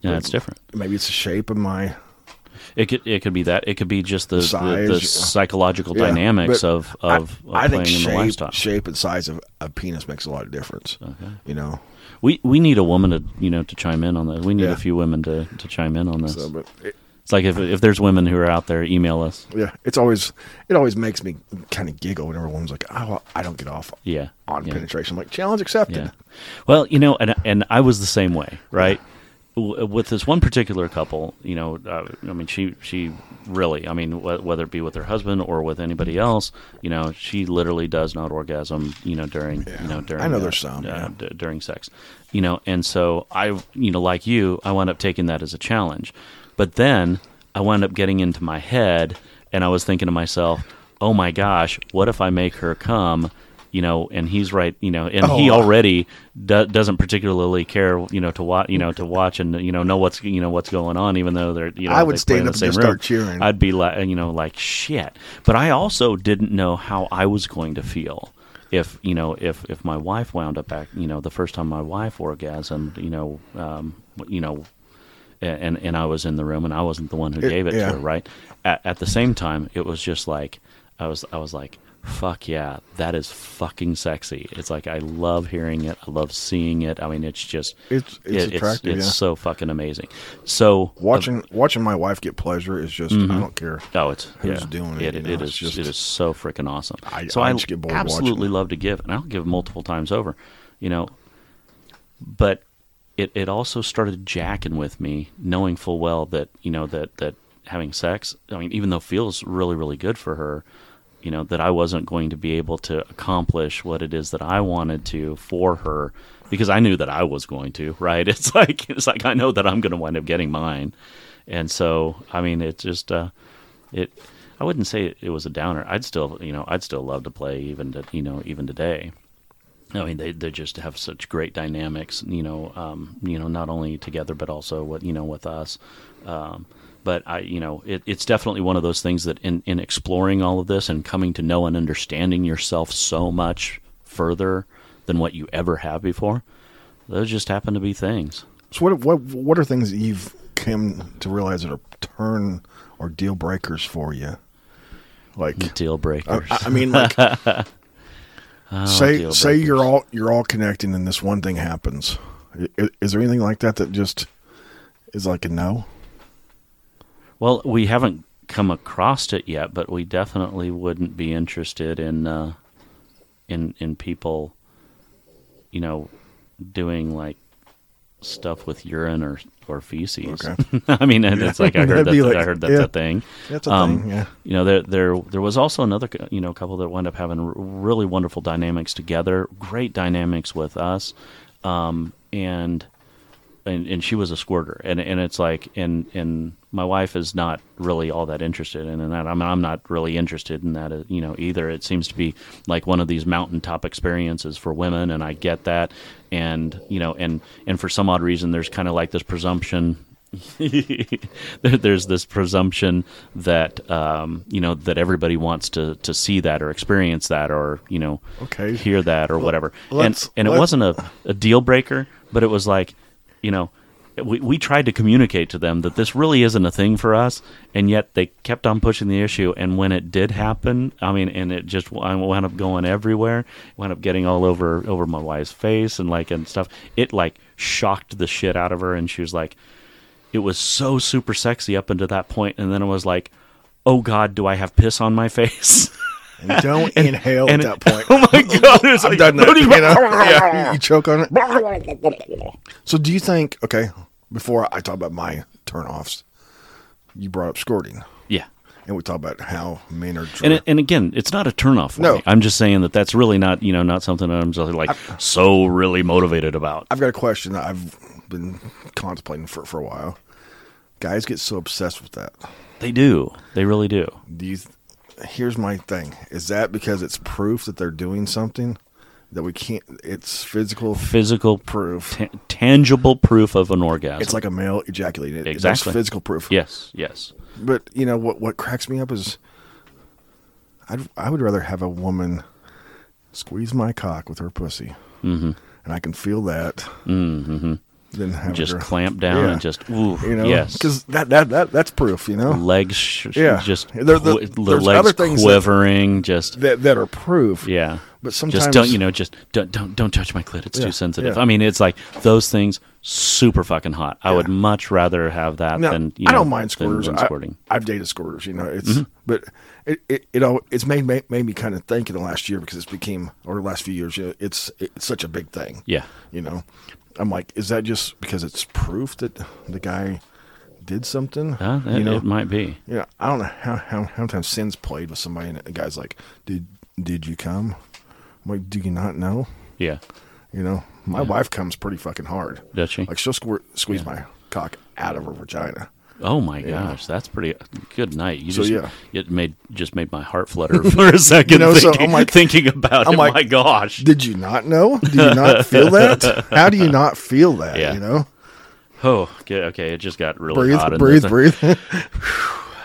yeah, it's different. Maybe it's the shape of my It could it could be that. It could be just the the, Size, the yeah. psychological Yeah, dynamics of of, of I, I playing think in the shape, shape and size of a penis makes a lot of difference. Okay. You know, We we need a woman to you know to chime in on that. We need Yeah. a few women to, to chime in on this. so it, it's like if if there's women who are out there, email us. yeah, it's always it always makes me kind of giggle whenever one's like, "Oh, I don't get off Yeah, on yeah. penetration." I'm like, challenge accepted. Yeah. Well, you know, and and I was the same way, right? With this one particular couple, you know, uh, I mean, she she really, I mean, wh- whether it be with her husband or with anybody else, you know, she literally does not orgasm, you know, during you know during I know uh, there's some, uh, yeah. d- during sex, you know, and so I, you know, like you, I wound up taking that as a challenge, but then I wound up getting into my head, and I was thinking to myself, oh my gosh, what if I make her come? You know, and he's right. You know, and he Oh, uh, already do, doesn't particularly care. You know, to watch. You know, to watch and you know know what's you know what's going on, even though they're you know I would stand the up and room. start cheering. I'd be like, you know, like shit. But I also didn't know how I was going to feel if you know if if my wife wound up back. You know, the first time my wife orgasmed. You know, um, you know, and and I was in the room and I wasn't the one who It- gave it yeah. to her. Right. At, at the same time, it was just like I was I was like. Fuck yeah, that is fucking sexy. It's like I love hearing it. I love seeing it. I mean, it's just It's- it's it- attractive, It's, yeah. so fucking amazing. So Watching uh, watching my wife get pleasure is just I mm-hmm. don't care. Oh, it's who's yeah. doing It, it, it it's just- it is so freaking awesome. I- so I I, just get bored absolutely love to give, and I'll give multiple times over. You know, but it it also started jacking with me, knowing full well that you know that that having sex, I mean, even though it feels really really good for her, you know, that I wasn't going to be able to accomplish what it is that I wanted to for her because I knew that I was going to. Right? *laughs* It's like it's like I know that I'm going to wind up getting mine, and so I mean, it just uh, it. I wouldn't say it was a downer. I'd still, you know, I'd still love to play even to, you know, even today. I mean, they they just have such great dynamics, you know, um, you know, not only together but also what you know with us. Um, but I, you know, it, it's definitely one of those things that in, in exploring all of this and coming to know and understanding yourself so much further than what you ever have before, those just happen to be things. So what what what are things that you've come to realize that are turn or deal breakers for you? Like Deal I, breakers. I mean, like *laughs* Oh, say say you're all you're all connecting and this one thing happens. I- Is, there anything like that that just is like a no? Well, we haven't come across it yet, but we definitely wouldn't be interested in uh, in in people, you know, doing like stuff with urine or or feces. Okay. *laughs* I mean, and it's like I *laughs* heard that be I heard that's yeah. a thing. That's a Um, thing. Yeah. You know, there there there was also another you know couple that wound up having really wonderful dynamics together, great dynamics with us, um, and and and she was a squirter, and and it's like and and my wife is not really all that interested in that. I mean, I'm not really interested in that, uh, you know, either. It seems to be like one of these mountaintop experiences for women, and I get that, and you know, and and for some odd reason, there's kind of like this presumption *laughs* there, there's this presumption that um, you know that everybody wants to to see that or experience that or you know Okay. hear that or whatever. And and it wasn't a, a deal breaker, but it was like you know we we tried to communicate to them that this really isn't a thing for us, and yet they kept on pushing the issue. And when it did happen, I mean, and it just w- wound up going everywhere, wound up getting all over over my wife's face and like and stuff. It like shocked the shit out of her, and she was like it was so super sexy up until that point and then it was like oh god do i have piss on my *laughs* face And don't inhale and at that *laughs* oh point. oh my god it was I've like, done that. You, *laughs* you- know? yeah, you, *laughs* you choke on it. So do you think? Okay, before I talk about my turnoffs, you brought up squirting, yeah and we talked about how men are. and, it, and again it's not a turnoff for No. me i'm just saying that that's really not you know not something that i'm just like so really motivated about I've got a question that I've been contemplating for for a while. Guys get so obsessed with that. they do they really do Do you? Here's my thing: is that because it's proof that they're doing something that we can't? It's physical physical proof. ta- tangible proof of an orgasm It's like a male ejaculating. That's Exactly. physical proof. yes yes But you know what? What cracks me up is, I'd I would rather have a woman squeeze my cock with her pussy, mm-hmm. and I can feel that, Mm-hmm. Than have just clamp down Yeah. and just ooh you know, yes because that that that that's proof, you know, legs sh- Yeah. just qui- the there's legs other things that- quivering just that that are proof. yeah But sometimes just don't you know just don't don't don't touch my clit it's Yeah, too sensitive yeah. i mean it's like those things super fucking hot i would much rather have that Now, than you know, I don't mind squirters. I, squirting I've dated squirters, you know. It's Mm-hmm. but it it it all it's made made, made me kind of think in the last year because it's became or the last few years. You know, it's it's such a big thing. yeah You know, I'm like, is that just because it's proof that the guy did something? uh, it, you know, it might be you know, I don't know how how how many times Sin's played with somebody and the guy's like, did did you come? I'm like, do you not know? yeah You know, my wife comes pretty fucking hard. does she Like she'll squirt, squeeze my cock out of her vagina. Oh my gosh that's pretty good night you So, just yeah. it made just made my heart flutter *laughs* for a second you know, so oh I'm like- *laughs* thinking about I'm it like, my gosh Did you not know? Do you not feel that? How do you not feel that? Yeah. You know, oh okay, okay it just got really breathe, hot breathe, there. breathe. *laughs*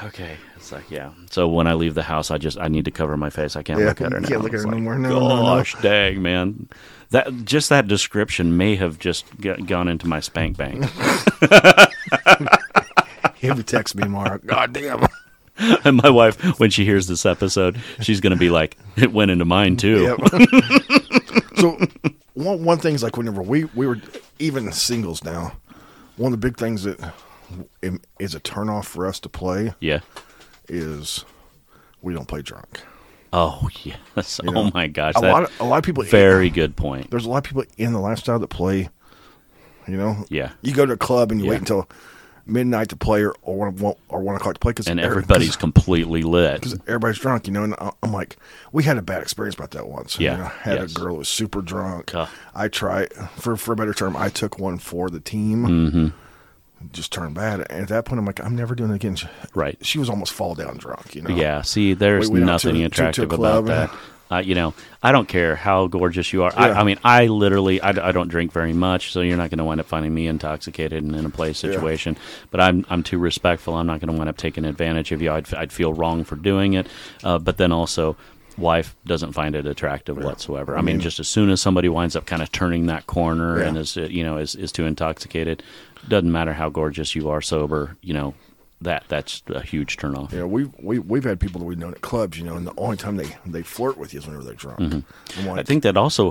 Okay, it's like yeah. So when I leave the house, I just I need to cover my face. I can't Yeah, look at her you now. can't look at her no more. No, no, no. Gosh, dang man, that just that description may have just g- gone into my spank bank. He'll be text me tomorrow. *laughs* God damn. *laughs* and my wife, when she hears this episode, she's gonna be like, "It went into mine too." Yep. *laughs* so one one thing is like whenever we we were even singles now, one of the big things that is a turnoff for us to play Yeah. is we don't play drunk. Oh yes. You oh, know? oh my gosh. a that- lot of, a lot of people very good point. there's a lot of people in the lifestyle that play. You know, Yeah. You go to a club and you Yeah. wait until midnight to play or or one, one- or one o'clock to play because And everybody's completely lit. because everybody's drunk, you know. And I'm like, we had a bad experience about that once. Yeah, you know, I had yes. a girl who was super drunk. Ugh. I tried for for a better term. I took one for the team. Mm-hmm. Just turned bad, and at that point, I'm like, I'm never doing it again. She, Right. she was almost fall down drunk. You know. Yeah, see, there's We nothing to- to- to attractive about that. *laughs* Uh, you know, I don't care how gorgeous you are. Yeah. I, I mean, I literally, I, I don't drink very much, so you're not going to wind up finding me intoxicated and in a play situation. But I'm, I'm too respectful. I'm not going to wind up taking advantage of you. I'd, I'd feel wrong for doing it. Uh, but then also, wife doesn't find it attractive whatsoever. I, mean, mean- just as soon as somebody winds up kind of turning that corner Yeah. and is, you know, is, is too intoxicated, doesn't matter how gorgeous you are sober. You know, that that's a huge turnoff. Know, we've we, we've had people that we've known at clubs, you know, and the only time they, they flirt with you is whenever they're drunk. Mm-hmm. I'm I think that also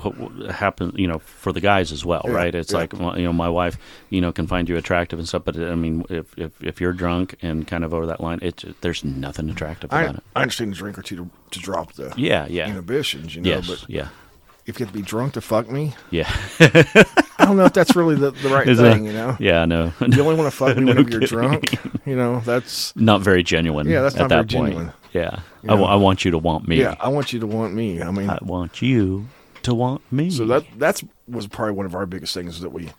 happens, you know, for the guys as well, Yeah, right? It's yeah. like, you know, my wife, you know, can find you attractive and stuff, but I mean, if if, if you're drunk and kind of over that line, it there's nothing attractive I, about it. I understand a drink or two to, to drop the Yeah, yeah, inhibitions, you know, yes, but yeah, if you have to be drunk to fuck me, yeah. I don't know if that's really the, the right Is thing, that- you know. Yeah, no, You only want to fuck *laughs* me No whenever you're drunk, you know. That's not very genuine. Yeah, that's at not that very point. genuine. Yeah, You know? I want you to want me. yeah. I want you to want me. I mean, I want you to want me. so that that's was probably one of our biggest things that we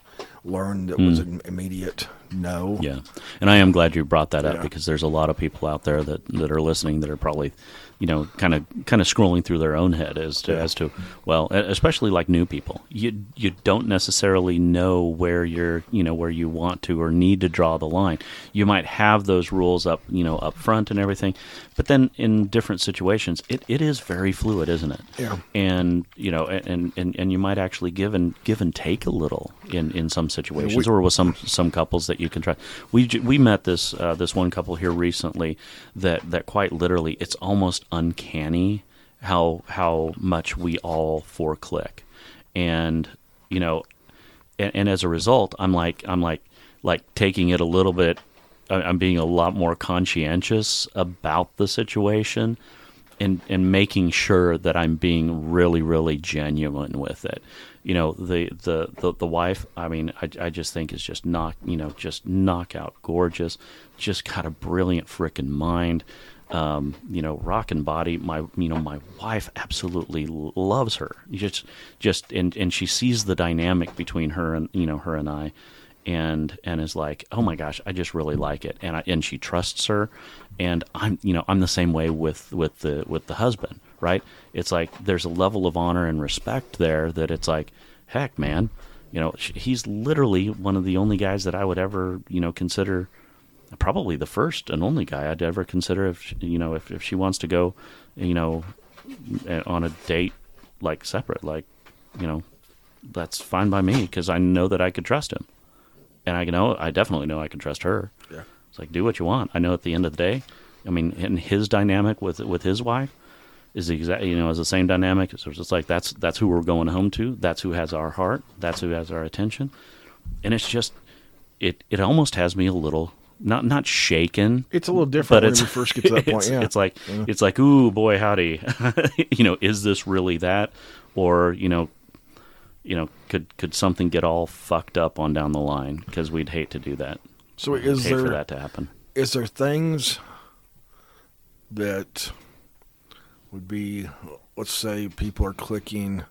learned that was Mm. an immediate no. Yeah, and I am glad you brought that up Yeah. because there's a lot of people out there that, that are listening that are probably, you know, kind of kind of scrolling through their own head as to Yeah. as to well, especially like new people. You you don't necessarily know where you're, you know, where you want to or need to draw the line. You might have those rules up, you know, up front and everything, but then in different situations, it, it is very fluid, isn't it? Yeah. And you know, and, and and you might actually give and give and take a little in in some situations, we- or with some some couples that you can try. We we met this uh, this one couple here recently that that quite literally it's almost uncanny how how much we all four click, and you know, and, and as a result, I'm like I'm like like taking it a little bit. I'm being a lot more conscientious about the situation and and making sure that I'm being really really genuine with it. You know, the the the, the wife. I mean, I, I just think is just knock. You know, just knockout gorgeous. Just got a brilliant frickin' mind. Um, you know, rock and body. My you know my wife absolutely loves her. Just just and and she sees the dynamic between her and you know her and I and and is like, oh my gosh, I just really like it, and I, and she trusts her, and I'm you know I'm the same way with with the with the husband, right? It's like there's a level of honor and respect there that it's like, heck, man, you know he's literally one of the only guys that I would ever you know consider, probably the first and only guy I'd ever consider if she- you know if if she wants to go, you know, on a date like separate, like you know, that's fine by me because I know that I could trust him and I know I definitely know I can trust her. Yeah. It's like do what you want. I know at the end of the day, I mean, and his dynamic with with his wife is the exact you know is the same dynamic. So it's just like that's that's who we're going home to. That's who has our heart. That's who has our attention. And it's just it it almost has me a little not not shaken. It's a little different But when we first get to *laughs* that point. it's, Yeah, it's like it's like ooh boy howdy, *laughs* you know is this really that or you know you know could could something get all fucked up on down the line because we'd hate to do that. so We'd is hate for there that to happen? is there things that would be let's say people are clicking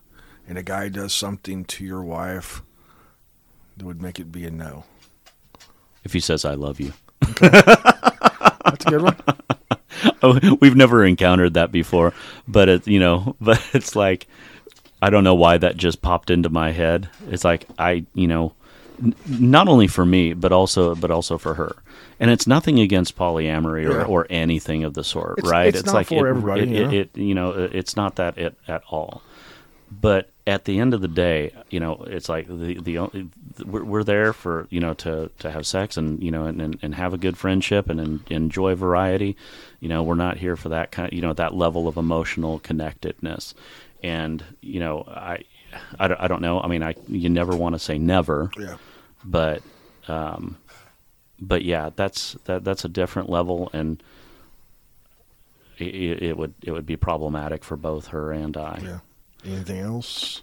and a guy does something to your wife that would make it be a no If he says I love you. *laughs* that's a good one Oh, we've never encountered that before, but it, you know, *laughs* but it's like I don't know why that just popped into my head. It's like I, you know, n- not only for me, but also, but also for her. And it's nothing against polyamory or, Yeah. or anything of the sort, It's- right? it's not for it, everybody, It, know? it, it, you know, it's not that it at all. But at the end of the day, you know, it's like the the only- we're, we're there for you know to to have sex and you know and, and, and have a good friendship and, en- enjoy variety. You know, we're not here for that kind, you know, that level of emotional connectedness. And you know, I I, don't- I don't know. I mean, I you never want to say never, yeah but um, but yeah, that's that that's a different level, and it, it would it would be problematic for both her and I. yeah anything else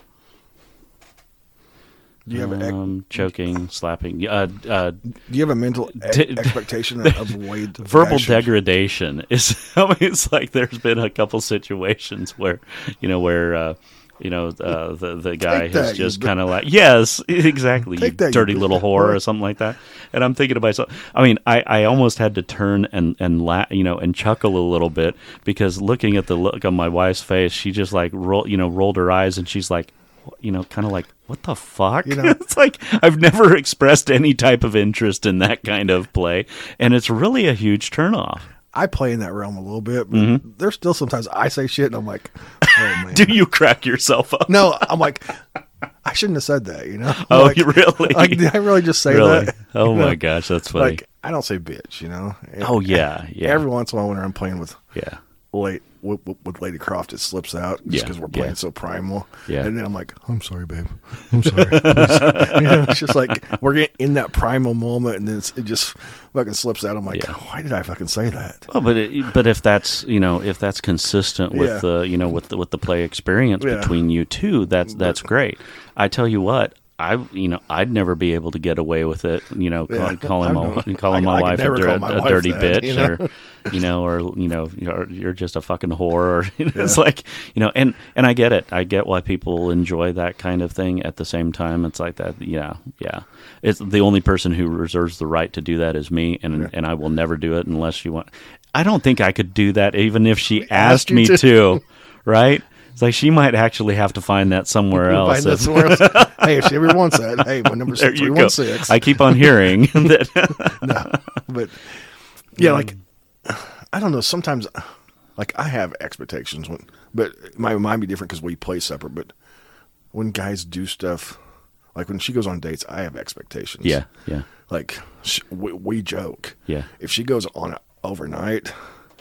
do you have a um, choking, slapping, uh, uh, do you have a mental e- expectation *laughs* of the verbal degradation is. *laughs* I mean, it's like there's been a couple situations where, you know, where uh, you know, uh, the the guy Take has you just kind of like, yes, exactly, you that, dirty d- little whore or something like that. And I'm thinking to myself, I mean, I, I almost had to turn and and la- you know, and chuckle a little bit because looking at the look on my wife's face, she just like roll, you know, rolled her eyes and she's like, you know, kind of like, what the fuck? You *laughs* know- it's like I've never expressed any type of interest in that kind of play, and it's really a huge turnoff. I play in that realm a little bit, but Mm-hmm. there's still sometimes I say shit and I'm like, oh *laughs* man. Do you crack yourself up? no, I'm like, I shouldn't have said that. You know? I'm *laughs* Oh, like, you really? Like, did I really just say really? that? Oh You know? my gosh, that's funny. Like, I don't say bitch. You know? oh yeah, yeah, Every once in a while when I'm playing with yeah. Late with, with Lady Croft, it slips out just Yeah, because we're playing yeah. so primal. Yeah. And then I'm like, I'm sorry, babe. I'm *laughs* sorry. You know, it's just like we're getting in that primal moment, and then it's, it just fucking slips out. I'm like, Yeah. why did I fucking say that? Well, but it, but if that's you know if that's consistent with Yeah. the you know with the with the play experience Yeah. between you two, that's that's great. I tell you what. I you know I'd never be able to get away with it you know call, Yeah. calling my know. *laughs* calling my I wife a, my a wife dirty that, bitch you know? or you know or you know you're, you're just a fucking whore *laughs* or it's like you know and and I get it I get why people enjoy that kind of thing at the same time it's like that yeah yeah it's the only person who reserves the right to do that is me and and I will never do it unless you want I don't think I could do that even if she asked you me to. to *laughs* right it's like she might actually have to find that somewhere else Find that *laughs* somewhere else. hey, if she ever wants that, hey, my number six three one six. I keep on hearing *laughs* that. But yeah, like I don't know. Sometimes, like I have expectations when, but my might be different because we play separate. But when guys do stuff, like when she goes on dates, I have expectations. yeah, yeah, like sh we, we joke. Yeah. If she goes on overnight,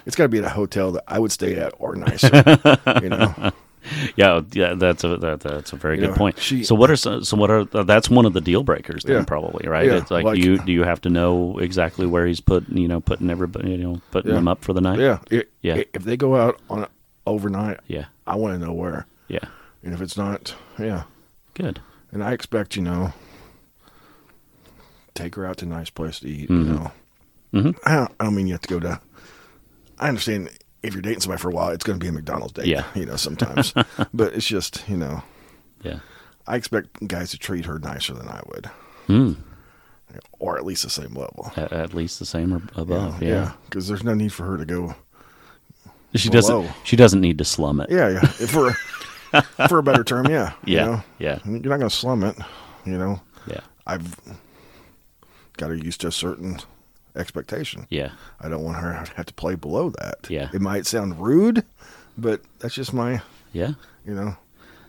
it's got to be at a hotel that I would stay at or nicer. you know. *laughs* yeah, yeah. That's a that, that's a very You good know, point. she- so what are some, so what are that's one of the deal breakers then Yeah. probably right? Yeah, It's like, like- you do you have to know exactly where he's put you know putting everybody you know putting Yeah. them up for the night? Yeah. I- Yeah. If they go out on it overnight, yeah, I want to know where. yeah. And if it's not, yeah. Good. And I expect, you know, take her out to a nice place to eat, Mm-hmm. you know. I, don't, I don't mean you have to go to. I understand if you're dating somebody for a while, it's going to be a McDonald's date, Yeah. you know, sometimes. *laughs* but it's just, you know, Yeah. I expect guys to treat her nicer than I would, Mm. or at least the same level. At, at least the same or above. Yeah. Because there's no need for her to go, She Below. doesn't. She doesn't need to slum it. yeah, yeah. For, *laughs* for a better term, yeah. you Yeah. know? Yeah. You're not going to slum it, you know. Yeah. I've got her used to a certain expectation. Yeah. I don't want her *laughs* to have to play below that. Yeah. It might sound rude, but that's just my, Yeah. you know,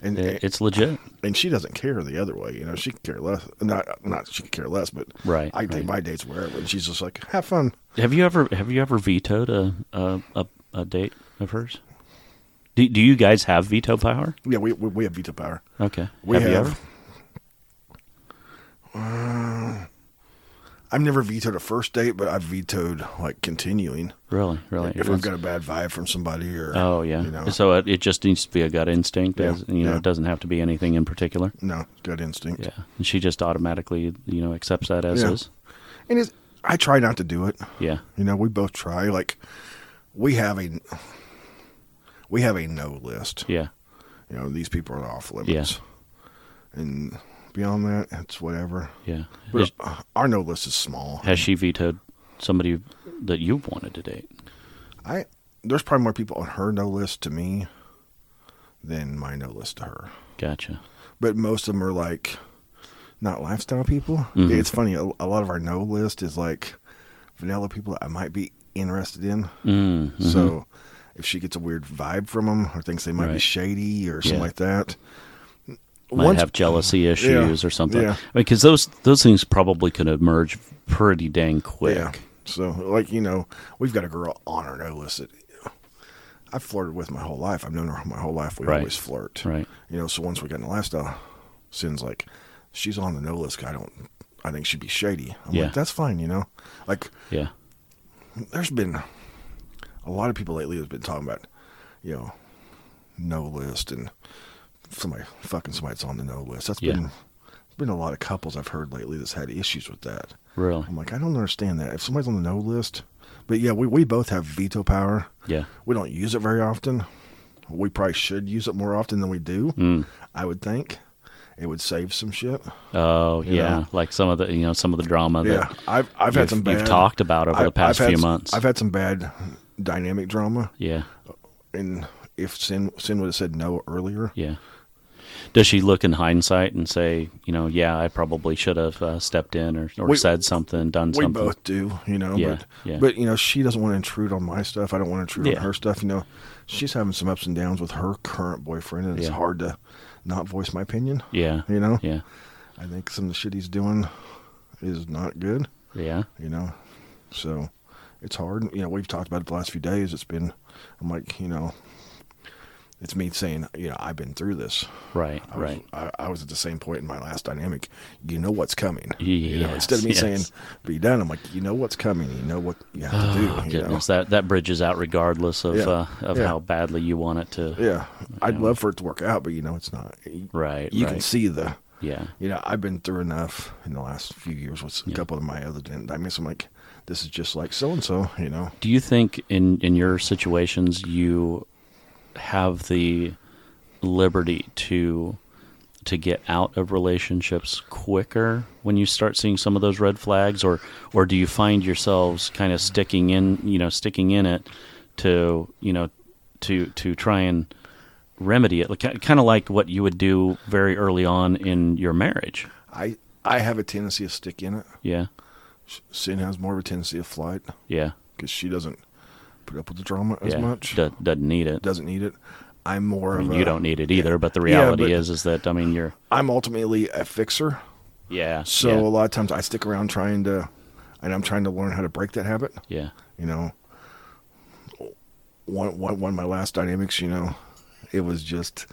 and It- It's legit. and she doesn't care the other way. You know, she could care less. Not not she could care less, but Right, I take right. my dates wherever, and she's just like, have fun. Have you ever have you ever vetoed a a, a, a date of hers? Do, do you guys have veto power? Yeah, we we, we have veto power. Okay. We have, have. you ever? Uh, I've never vetoed a first date, but I've vetoed like continuing. Really, really. If I've got a bad vibe from somebody, or oh yeah. you know, So it, it just needs to be a gut instinct, Yeah, as you know. yeah. It doesn't have to be anything in particular. no gut instinct. Yeah, and she just automatically you know accepts that as Yeah. is. And it's, I try not to do it. Yeah. You know, we both try. Like, we have a we have a no list. Yeah. You know, these people are off limits. And beyond that, it's whatever. Yeah. But Is- uh, our no list is small. has she vetoed somebody that you wanted to date? I there's probably more people on her no list to me than my no list to her. Gotcha. But most of them are like not lifestyle people. Mhm. It's funny. A, a lot of our no list is like vanilla people that I might be interested in. Mm, mhm. So if she gets a weird vibe from them or thinks they might be shady or something Yeah. like that, might once- have jealousy issues or something. yeah. Because those those things probably could emerge pretty dang quick. Yeah. So, like, you know, we've got a girl on our no list that you know, I've flirted with my whole life. I've known her my whole life. We Right. always flirt. Right. You know, so once we got in the lifestyle uh, Sin's, like, she's on the no list. I don't, I think she'd be shady. I'm Yeah. like, that's fine, you know? Like, Yeah. there's been a lot of people lately have been talking about, you know, no list and somebody fucking somebody that's on the no list. That's Yeah. been been a lot of couples I've heard lately that's had issues with that. Really. I'm like, I don't understand that. If somebody's on the no list, but yeah, we, we both have veto power. Yeah. We don't use it very often, we probably should use it more often than we do. Mm. I would think it would save some shit. Oh yeah, know? like some of the you know some of the drama Yeah, that I've I've had some bad. you've talked about over I- the past few some- months. I've had some bad dynamic drama, yeah, and if Sin Sin would have said no earlier, yeah. Does she look in hindsight and say, you know, yeah, I probably should have uh, stepped in or, or We- said something, done we something? both do, you know. Yeah, but yeah. but you know, she doesn't want to intrude on my stuff. I don't want to intrude Yeah. on her stuff. You know, she's having some ups and downs with her current boyfriend, and it's hard to not voice my opinion. Yeah, You know, yeah, I think some of the shit he's doing is not good. yeah, you know. So it's hard. You know, we've talked about it the last few days. It's been, I'm like, you know, it's me saying, you know, I've been through this. right, I was, right. I, I was at the same point in my last dynamic. You know what's coming. you know, instead of me yes. saying, "Be done," I'm like, you know what's coming. You know what you have to do. Oh, you goodness, that that bridges out regardless of Yeah, uh, of yeah. how badly you want it to. Yeah, I'd Yeah. love for it to work out, but you know, it's not. Right, you right. can see the. Yeah, You know, I've been through enough in the last few years with a Yeah. couple of my other dynamics. I'm like, this is just like so and so. You know. Do you think in in your situations you have the liberty to to get out of relationships quicker when you start seeing some of those red flags or or do you find yourselves kind of sticking in, you know, sticking in it to, you know, to to try and remedy it, like, kind of like what you would do very early on in your marriage. I I have a tendency to stick in it. Yeah. Sin has more of a tendency of flight Yeah. because she doesn't put up with the drama as yeah. much. Do- doesn't need it. Doesn't need it. I'm more I mean, of a. you don't need it either, yeah. but the Yeah, reality but is is that I mean you're I'm ultimately a fixer, yeah. so yeah. a lot of times I stick around trying to, and I'm trying to learn how to break that habit. Yeah. You know, one one one of my last dynamics, you know, it was just,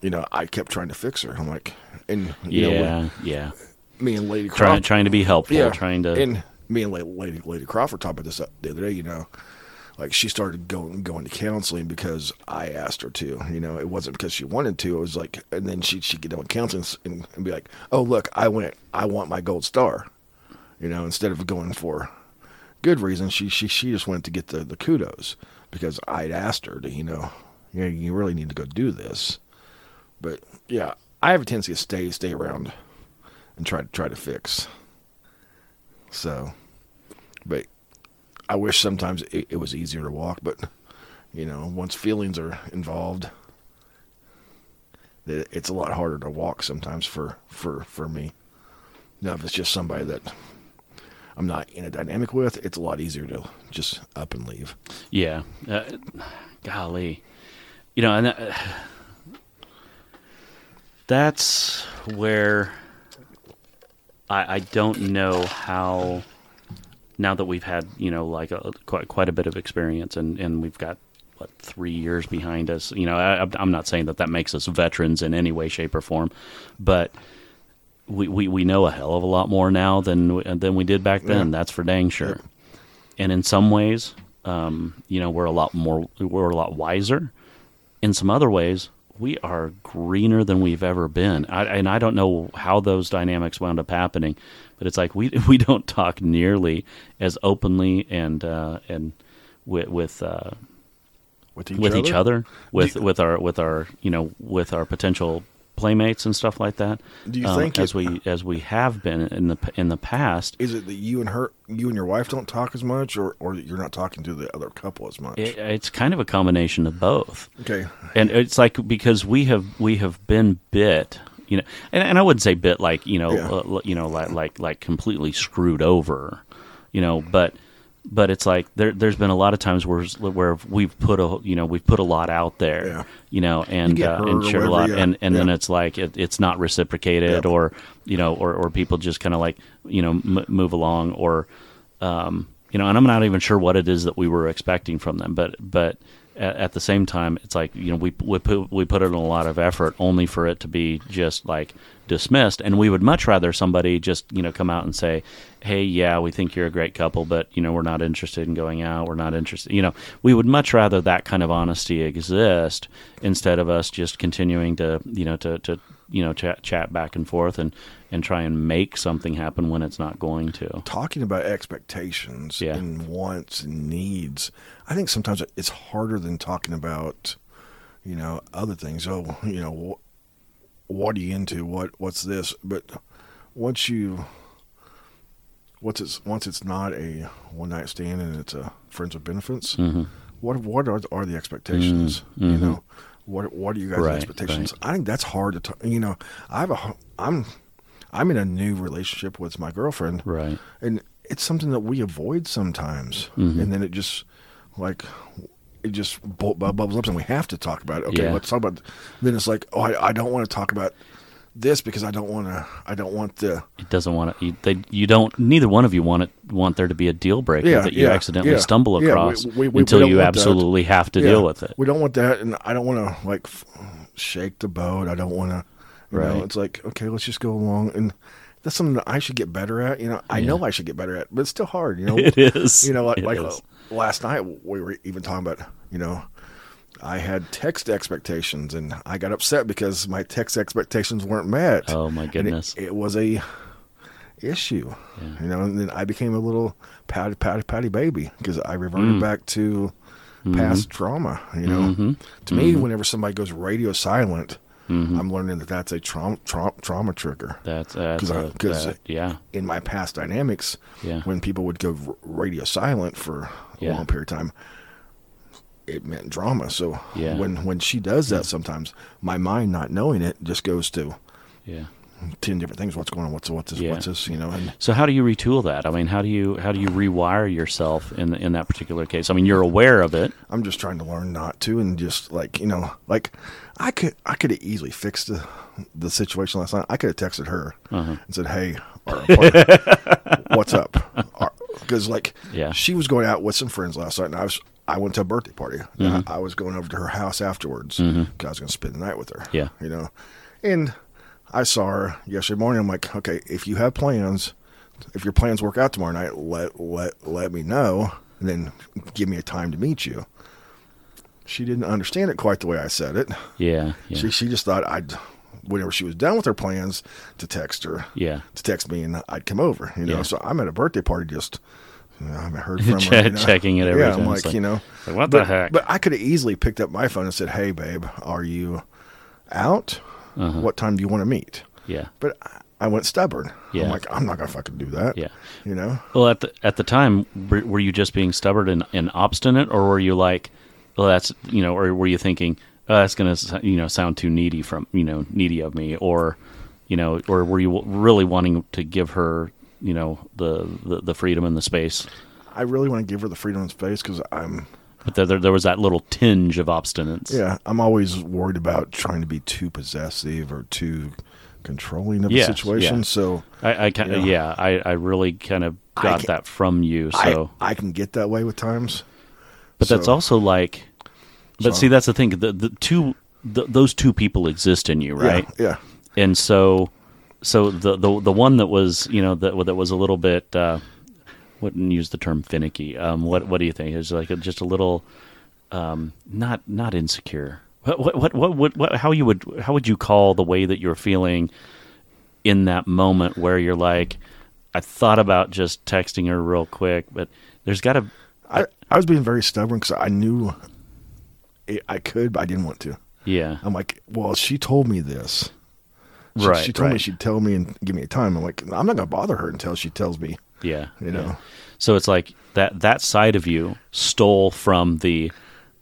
you know, I kept trying to fix her. I'm like, and you Yeah. know, yeah. me and Lady Trying Crawford, trying to be helpful, yeah, trying to and me and Lady Lady, Lady Crawford talked about this the other day. You know, like she started going going to counseling because I asked her to. You know, it wasn't because she wanted to. It was like, and then she she'd get with counseling and, and be like, "Oh, look, I went. I want my gold star." You know, instead of going for good reason, she she she just went to get the the kudos because I'd asked her to. You know, you know, you really need to go do this. But yeah, I have a tendency to stay stay around and try to try to fix. So, but I wish sometimes it, it was easier to walk. But you know, once feelings are involved, it, it's a lot harder to walk sometimes for for for me. Now, if it's just somebody that I'm not in a dynamic with, it's a lot easier to just up and leave. yeah. Uh, golly, you know, and uh, that's where I, I don't know how. Now that we've had you know like a, quite quite a bit of experience and and we've got what three years behind us. You know, I, I'm not saying that that makes us veterans in any way, shape, or form, but we, we, we know a hell of a lot more now than than we did back then. Yeah. That's for dang sure. And in some ways, um, you know, we're a lot more we're a lot wiser. In some other ways, we are greener than we've ever been. I, and I don't know how those dynamics wound up happening, but it's like we *laughs* we don't talk nearly as openly and uh, and with with uh, With each with other, each other, with you- with our with our you know with our potential playmates and stuff like that. Do you um, think as it- we as we have been in the in the past? Is it that you and her, you and your wife don't talk as much, or or that you're not talking to the other couple as much? It, it's kind of a combination of both, okay, and it's like because we have we have been bit. You know, and, and I wouldn't say bit like you know, Yeah. uh, you know, like like like completely screwed over, you know, but but it's like there there's been a lot of times where where we've put a you know we've put a lot out there, Yeah. you know, and get uh, and shared a lot, yeah. and and then it's like it, it's not reciprocated, Yep. or you know, or or people just kind of like you know m- move along, or um, you know, and I'm not even sure what it is that we were expecting from them, but but at, at the same time, it's like you know we we put we put in a lot of effort only for it to be just like dismissed, and we would much rather somebody just you know come out and say, hey, yeah, we think you're a great couple, but you know we're not interested in going out, we're not interested, you know, we would much rather that kind of honesty exist instead of us just continuing to you know to to you know chat chat back and forth and and try and make something happen when it's not going to. talking about expectations Yeah. and wants and needs, I think sometimes it's harder than talking about you know, other things. Oh, you know, what are you into? What what's this? But once you once it's once it's not a one night stand and it's a friends with benefits, Mm-hmm. what what are, are the expectations? You know, what what are you guys' Right, expectations? right. I think that's hard to talk. You know, I have a I'm I'm in a new relationship with my girlfriend, Right. and it's something that we avoid sometimes, Mm-hmm. and then it just like it just bu- bu- bubbles up, and we have to talk about it. Okay, Yeah. let's talk about. Then it's like, oh, I, I don't want to talk about this because I don't want to. I don't want the. It doesn't want to. You, they, you don't. Neither one of you want it. Want there to be a deal breaker Yeah, that you yeah, accidentally yeah. stumble Yeah, we- across we- we- we until don't you want that. absolutely have to Yeah, deal with it. We don't want that, and I don't want to like f- shake the boat. I don't want to. You know, Right. it's like okay, let's just go along, and that's something that I should get better at. You know, I know I should get better at, but it's still hard. You *laughs* know, It is. You know, like, like last night we were even talking about. You know, I had text expectations, and I got upset because my text expectations weren't met. Oh, my And it- goodness. it, was a issue. You know, and then I became a little patty patty patty baby because I reverted Mm. back to Mm-hmm. past trauma. You know, to me, whenever somebody goes radio silent, Mm-hmm. I'm learning that that's a trauma tra- trauma trigger. That's, that's 'Cause I- a- 'cause that- yeah. In my past dynamics, Yeah. when people would go radio silent for a Yeah. long period of time, it meant drama. So Yeah. when when she does that, sometimes my mind, not knowing it, just goes to Yeah. ten different things. What's going on? What's what's this? Yeah. What's this? You know, and So how do you retool that? I mean, how do you how do you rewire yourself in in that particular case? I mean, you're aware of it. I'm just trying to learn not to, and just like you know, like I could I could have easily fixed the the situation last night. I could have texted her Uh-huh. and said, "Hey, our apartment, *laughs* what's up?" Because like, Yeah. she was going out with some friends last night, and I was I went to a birthday party. Mm-hmm. I, I was going over to her house afterwards because I was going to spend the night with her. Yeah. you know, and I saw her yesterday morning. I'm like, okay, if you have plans, if your plans work out tomorrow night, let let let me know, and then give me a time to meet you. She didn't understand it quite the way I said it. Yeah. Yeah. She she just thought I'd whenever she was done with her plans to text her. Yeah. To text me and I'd come over. You know, Yeah. so I'm at a birthday party just you know, I haven't heard *laughs* from her. You know? checking it every yeah, time. I'm like, like, you know. like, what but, the heck? But I could have easily picked up my phone and said, Hey babe, are you out? Uh-huh. What time do you want to meet? yeah. But I- I went stubborn. Yeah. I'm like, I'm not gonna fucking do that. Yeah. You know? Well, at the at the time, were, were you just being stubborn and, and obstinate, or were you like, well, that's you know, or were you thinking, Uh, oh, that's gonna you know sound too needy from you know needy of me, or you know, or were you really wanting to give her you know the the, the freedom and the space? I really want to give her the freedom and space because I'm But there, there there was that little tinge of obstinance. Yeah, I'm always worried about trying to be too possessive or too controlling of Yes, the situation. yeah. So I, I kind of Yeah. yeah, I, I really kind of got can- that from you. So, I, I can get that way with times. but that's also like, but So- see, that's the thing. The the two th those two people exist in you, right? Yeah, and so so the the the one that was you know that that was a little bit uh wouldn't use the term finicky um what what do you think is like a, just a little um not not insecure what what what what, what, what how you would how would you call the way that you're feeling in that moment where you're like I thought about just texting her real quick but there's got to. I, I was being very stubborn because I knew I could, but I didn't want to. yeah I'm like, well, she told me this. She, Right, She told me she'd tell me and give me a time. I'm like, I'm not gonna bother her until she tells me. yeah You know. yeah. so it's like that that side of you stole from the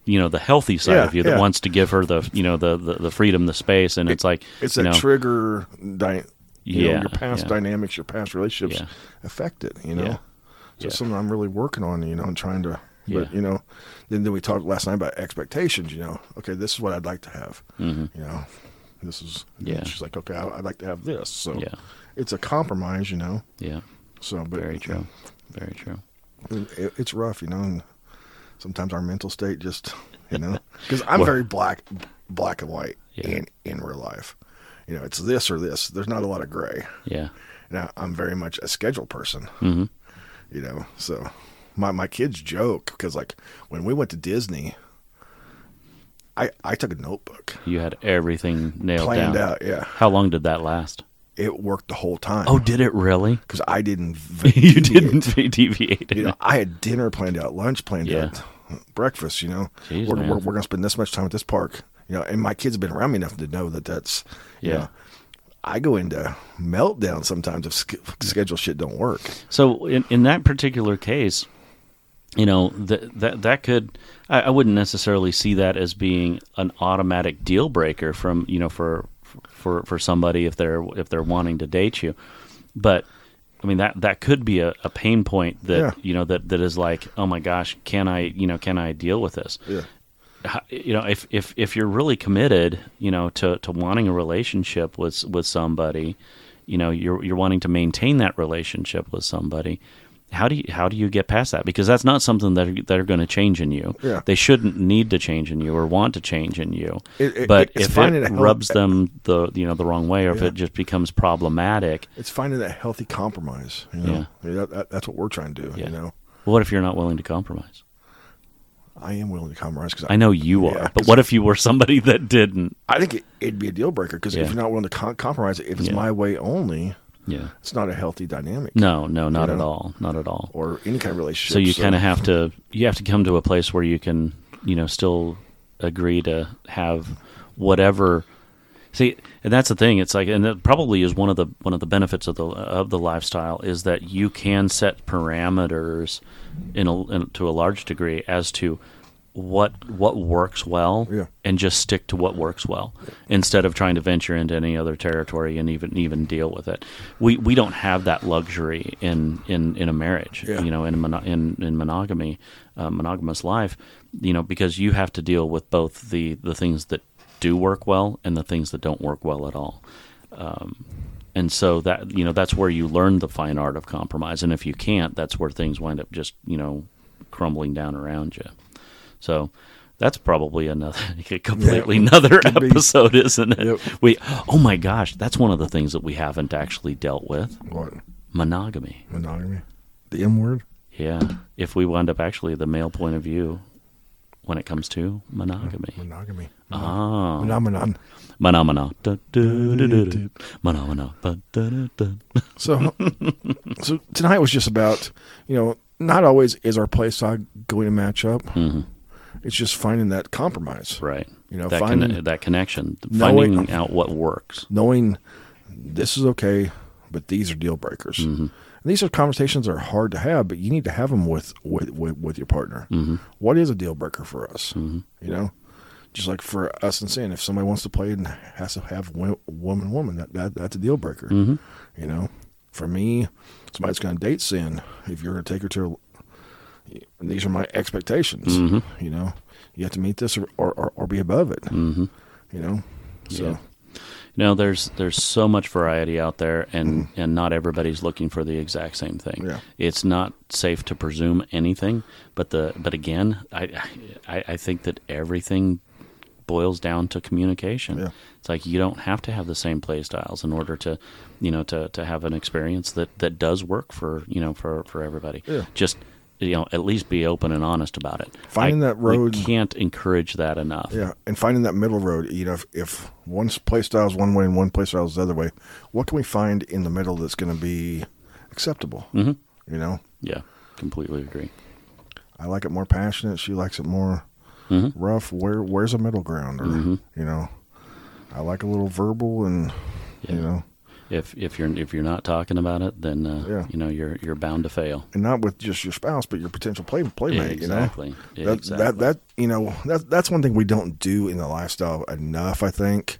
you know the healthy side Yeah, of you that yeah. wants to give her the you know the the, the freedom the space and it's like It's that know, trigger. Di- you know, your past yeah. dynamics, your past relationships Yeah. affect it. You know. Yeah. So Yeah. it's something I'm really working on, you know, and trying to. Yeah. But you know, then then we talked last night about expectations. You know, okay, this is what I'd like to have. You know, this is. Mm-hmm. Yeah. She's like, okay, I'd like to have this. So Yeah. it's a compromise, you know. yeah So, but very true very true It, it's rough, you know. And sometimes our mental state just, you know, *laughs* because I'm Well- very black, black and white Yeah. in in real life. You know, it's this or this. There's not a lot of gray. yeah Now I'm very much a schedule person. hmm you know so my my kids joke because like when we went to disney i i took a notebook you had everything nailed planned down out yeah how long did that last it worked the whole time oh did it really *laughs* because i didn't *laughs* you didn't deviate you know i had dinner planned out lunch planned Yeah. out breakfast. You know, Jeez, we're, we're, we're going to spend this much time at this park. You know, and my kids have been around me enough to know that that's you Yeah. know, I go into meltdown sometimes if sch- schedule shit don't work. So in in that particular case, you know that that that could I, I wouldn't necessarily see that as being an automatic deal breaker from you know for for for somebody if they're if they're wanting to date you, but. I mean that that could be a, a pain point that Yeah. you know that, that is like oh my gosh can I you know can I deal with this Yeah. How- you know if if if you're really committed you know to to wanting a relationship with with somebody you know you're you're wanting to maintain that relationship with somebody how do you how do you get past that because that's not something that are, that are going to change in you Yeah. they shouldn't need to change in you or want to change in you It- it- but if it rubs them the you know the wrong way or if it just becomes problematic It's finding that healthy compromise. You know? Yeah. I mean, that, that, that's what we're trying to do. Yeah. You know, what if you're not willing to compromise I am willing to compromise because I know you Yeah, are but what if you were somebody *laughs* that didn't I think it, it'd be a deal breaker because Yeah. if you're not willing to com- compromise, if it's Yeah. my way only, yeah it's not a healthy dynamic. no no not You at all not at all Or any kind of relationship. so you kind of have to you have to come to a place where you can you know still agree to have whatever see and that's the thing it's like and that probably is one of the one of the benefits of the of the lifestyle is that you can set parameters in, a, in to a large degree as to what what works well Yeah. and just stick to what works well instead of trying to venture into any other territory and even even deal with it. We we don't have that luxury in in in a marriage, Yeah. you know, in mono, in in monogamy, uh, monogamous life, you know, because you have to deal with both the the things that do work well and the things that don't work well at all. Um, and so that you know that's where you learn the fine art of compromise. And if you can't, that's where things wind up just you know crumbling down around you. So that's probably another *laughs* completely Yeah, another could be. episode, isn't it? Yep. We oh my gosh, that's one of the things that we haven't actually dealt with. what Monogamy. monogamy, the M word. Yeah. If we wind up actually the male point of view when it comes to monogamy. Monogamy. Ah. Phenomenon. Da- da. So, so tonight was just about, you know, not always is our play style going to match up. Mhm. It's just finding that compromise, Right. You know, that finding- conne- that connection, Knowing- finding out what works. knowing this is okay, but these are deal breakers. Mm-hmm. And these are conversations that are hard to have, but you need to have them with with with, with your partner. Mm-hmm. What is a deal breaker for us? You know, just like for us and saying, if somebody wants to play and has to have woman woman, that, that that's a deal breaker. Mm-hmm. You know, for me, somebody's going to date Sin. If you're going to take her to, these are my expectations. Mm-hmm. You know, you have to meet this or or, or, be above it. Mm-hmm. You know, so Yeah. You know, there's there's so much variety out there, and and not everybody's looking for the exact same thing. Yeah. It's not safe to presume anything, but the but again, I I, I think that everything boils down to communication. Yeah. It's like you don't have to have the same play styles in order to, you know, to, to have an experience that, that does work for you know for, for everybody. Yeah. Just you know, at least be open and honest about it. Finding I- that road- can't encourage that enough. Yeah, and finding that middle road. You know, if, if one play style is one way and one play style is the other way, what can we find in the middle that's going to be acceptable? Mhm. You know, Yeah, completely agree. I like it more passionate. She likes it more Mhm. rough. Where where's a middle ground? Or Mhm. you know, I like a little verbal, and you know, If if you're if you're not talking about it, then uh, Yeah. you know you're you're bound to fail. and not with just your spouse, but your potential play playmate. exactly. You know, that, exactly. that that you know that that's one thing we don't do in the lifestyle enough. I think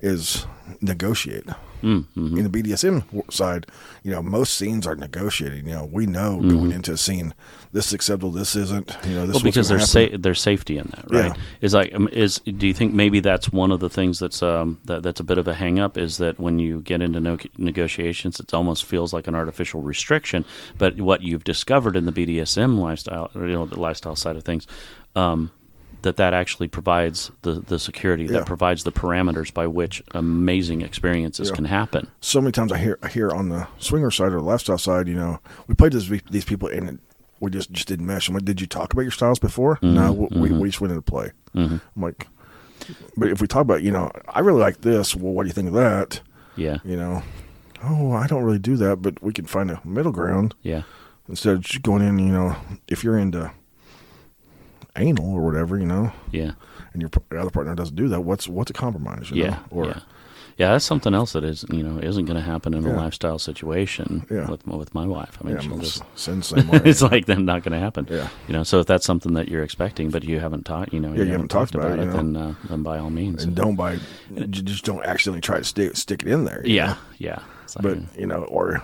is negotiate. Mm, mhm. in the BDSM side, you know, most scenes are negotiated. You know, we know Mm-hmm. going into a scene, this is acceptable, this isn't. You know, this well, because there's sa- there's safety in that, right? Yeah. Is like um, is do you think maybe that's one of the things that's um that, that's a bit of a hang up is that when you get into no- negotiations, it almost feels like an artificial restriction. But what you've discovered in the BDSM lifestyle, or, you know, the lifestyle side of things, um, that that actually provides the the security Yeah. that provides the parameters by which amazing experiences Yeah. can happen. so many times I hear I hear on the swinger side or the lifestyle side, you know, we played this, these people and we just just didn't mesh. I'm like, did you talk about your styles before? No, we, we, we just went into play. Mhm. I'm like, but if we talk about, you know, I really like this. Well, what do you think of that? Yeah, You know, oh, I don't really do that, but we can find a middle ground yeah, instead of just going in. You know, if you're into anal or whatever, you know, Yeah. and your, your other partner doesn't do that, what's what's a compromise? You Yeah. know? Or yeah. Yeah, that's something else that is you know isn't going to happen in a lifestyle situation Yeah. with with my wife. I mean, yeah, she'll just the *laughs* it's like then not going to happen. Yeah. You know, so if that's something that you're expecting, but you haven't taught, you know, Yeah, you haven't talked about it, you know. then uh, then by all means. and don't buy, just don't accidentally try to stick stick it in there. yeah, know? yeah. Like, but you know, or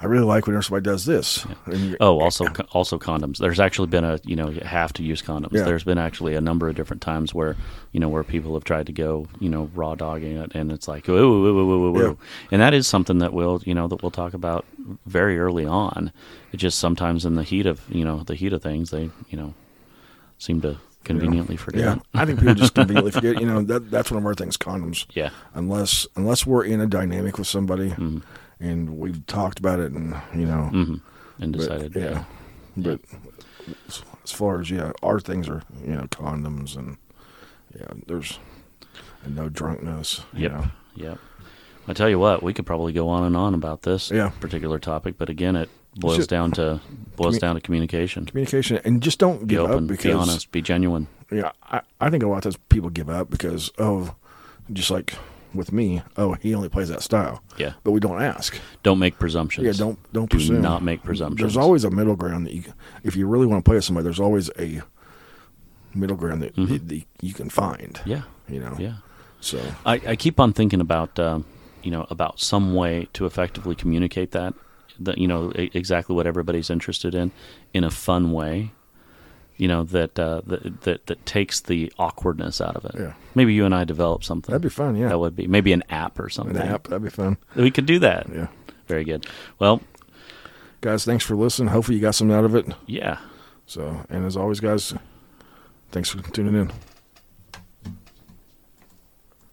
I really like when somebody does this. You- oh, also also condoms. There's actually been a you know you have to use condoms. Yeah. There's been actually a number of different times where you know where people have tried to go you know raw dogging it, and it's like whoa, whoa, whoa, whoa, whoa. Yeah. and that is something that we'll you know that we'll talk about very early on. It just sometimes in the heat of you know the heat of things they you know seem to conveniently forget. yeah, I think people just conveniently forget. You know, that that's one of our things. Condoms. Yeah. Unless unless we're in a dynamic with somebody, Mm-hmm. And we've talked about it, and you know, hmm And but, decided, yeah. But as far as yeah, our things are you know condoms and yeah, there's and no drunkenness. you Yep. know. Yep. I tell you what, we could probably go on and on about this Yeah. particular topic, but again, it boils Should- down to boils Commu- down to communication. Communication and just don't Be give open, up be honest, be genuine. yeah, I, I think a lot of times people give up because oh, just like with me, oh he only plays that style. Yeah. But we don't ask. Don't make presumptions. Yeah, don't don't do presume. not make presumptions. There's always a middle ground that you, if you really want to play with somebody, there's always a middle ground that, that- that you can find. Mm-hmm. yeah, You know. yeah. So I, I keep on thinking about um, you know about some way to effectively communicate that that you know exactly what everybody's interested in in a fun way. You know that uh, that, that that takes the awkwardness out of it. Yeah. Maybe you and I develop something. that'd be fun. Yeah. That would be maybe an app or something. An app. That'd be fun. We could do that. Yeah. Very good. Well, Guys, thanks for listening. Hopefully you got something out of it. yeah. So, and as always, guys, thanks for tuning in.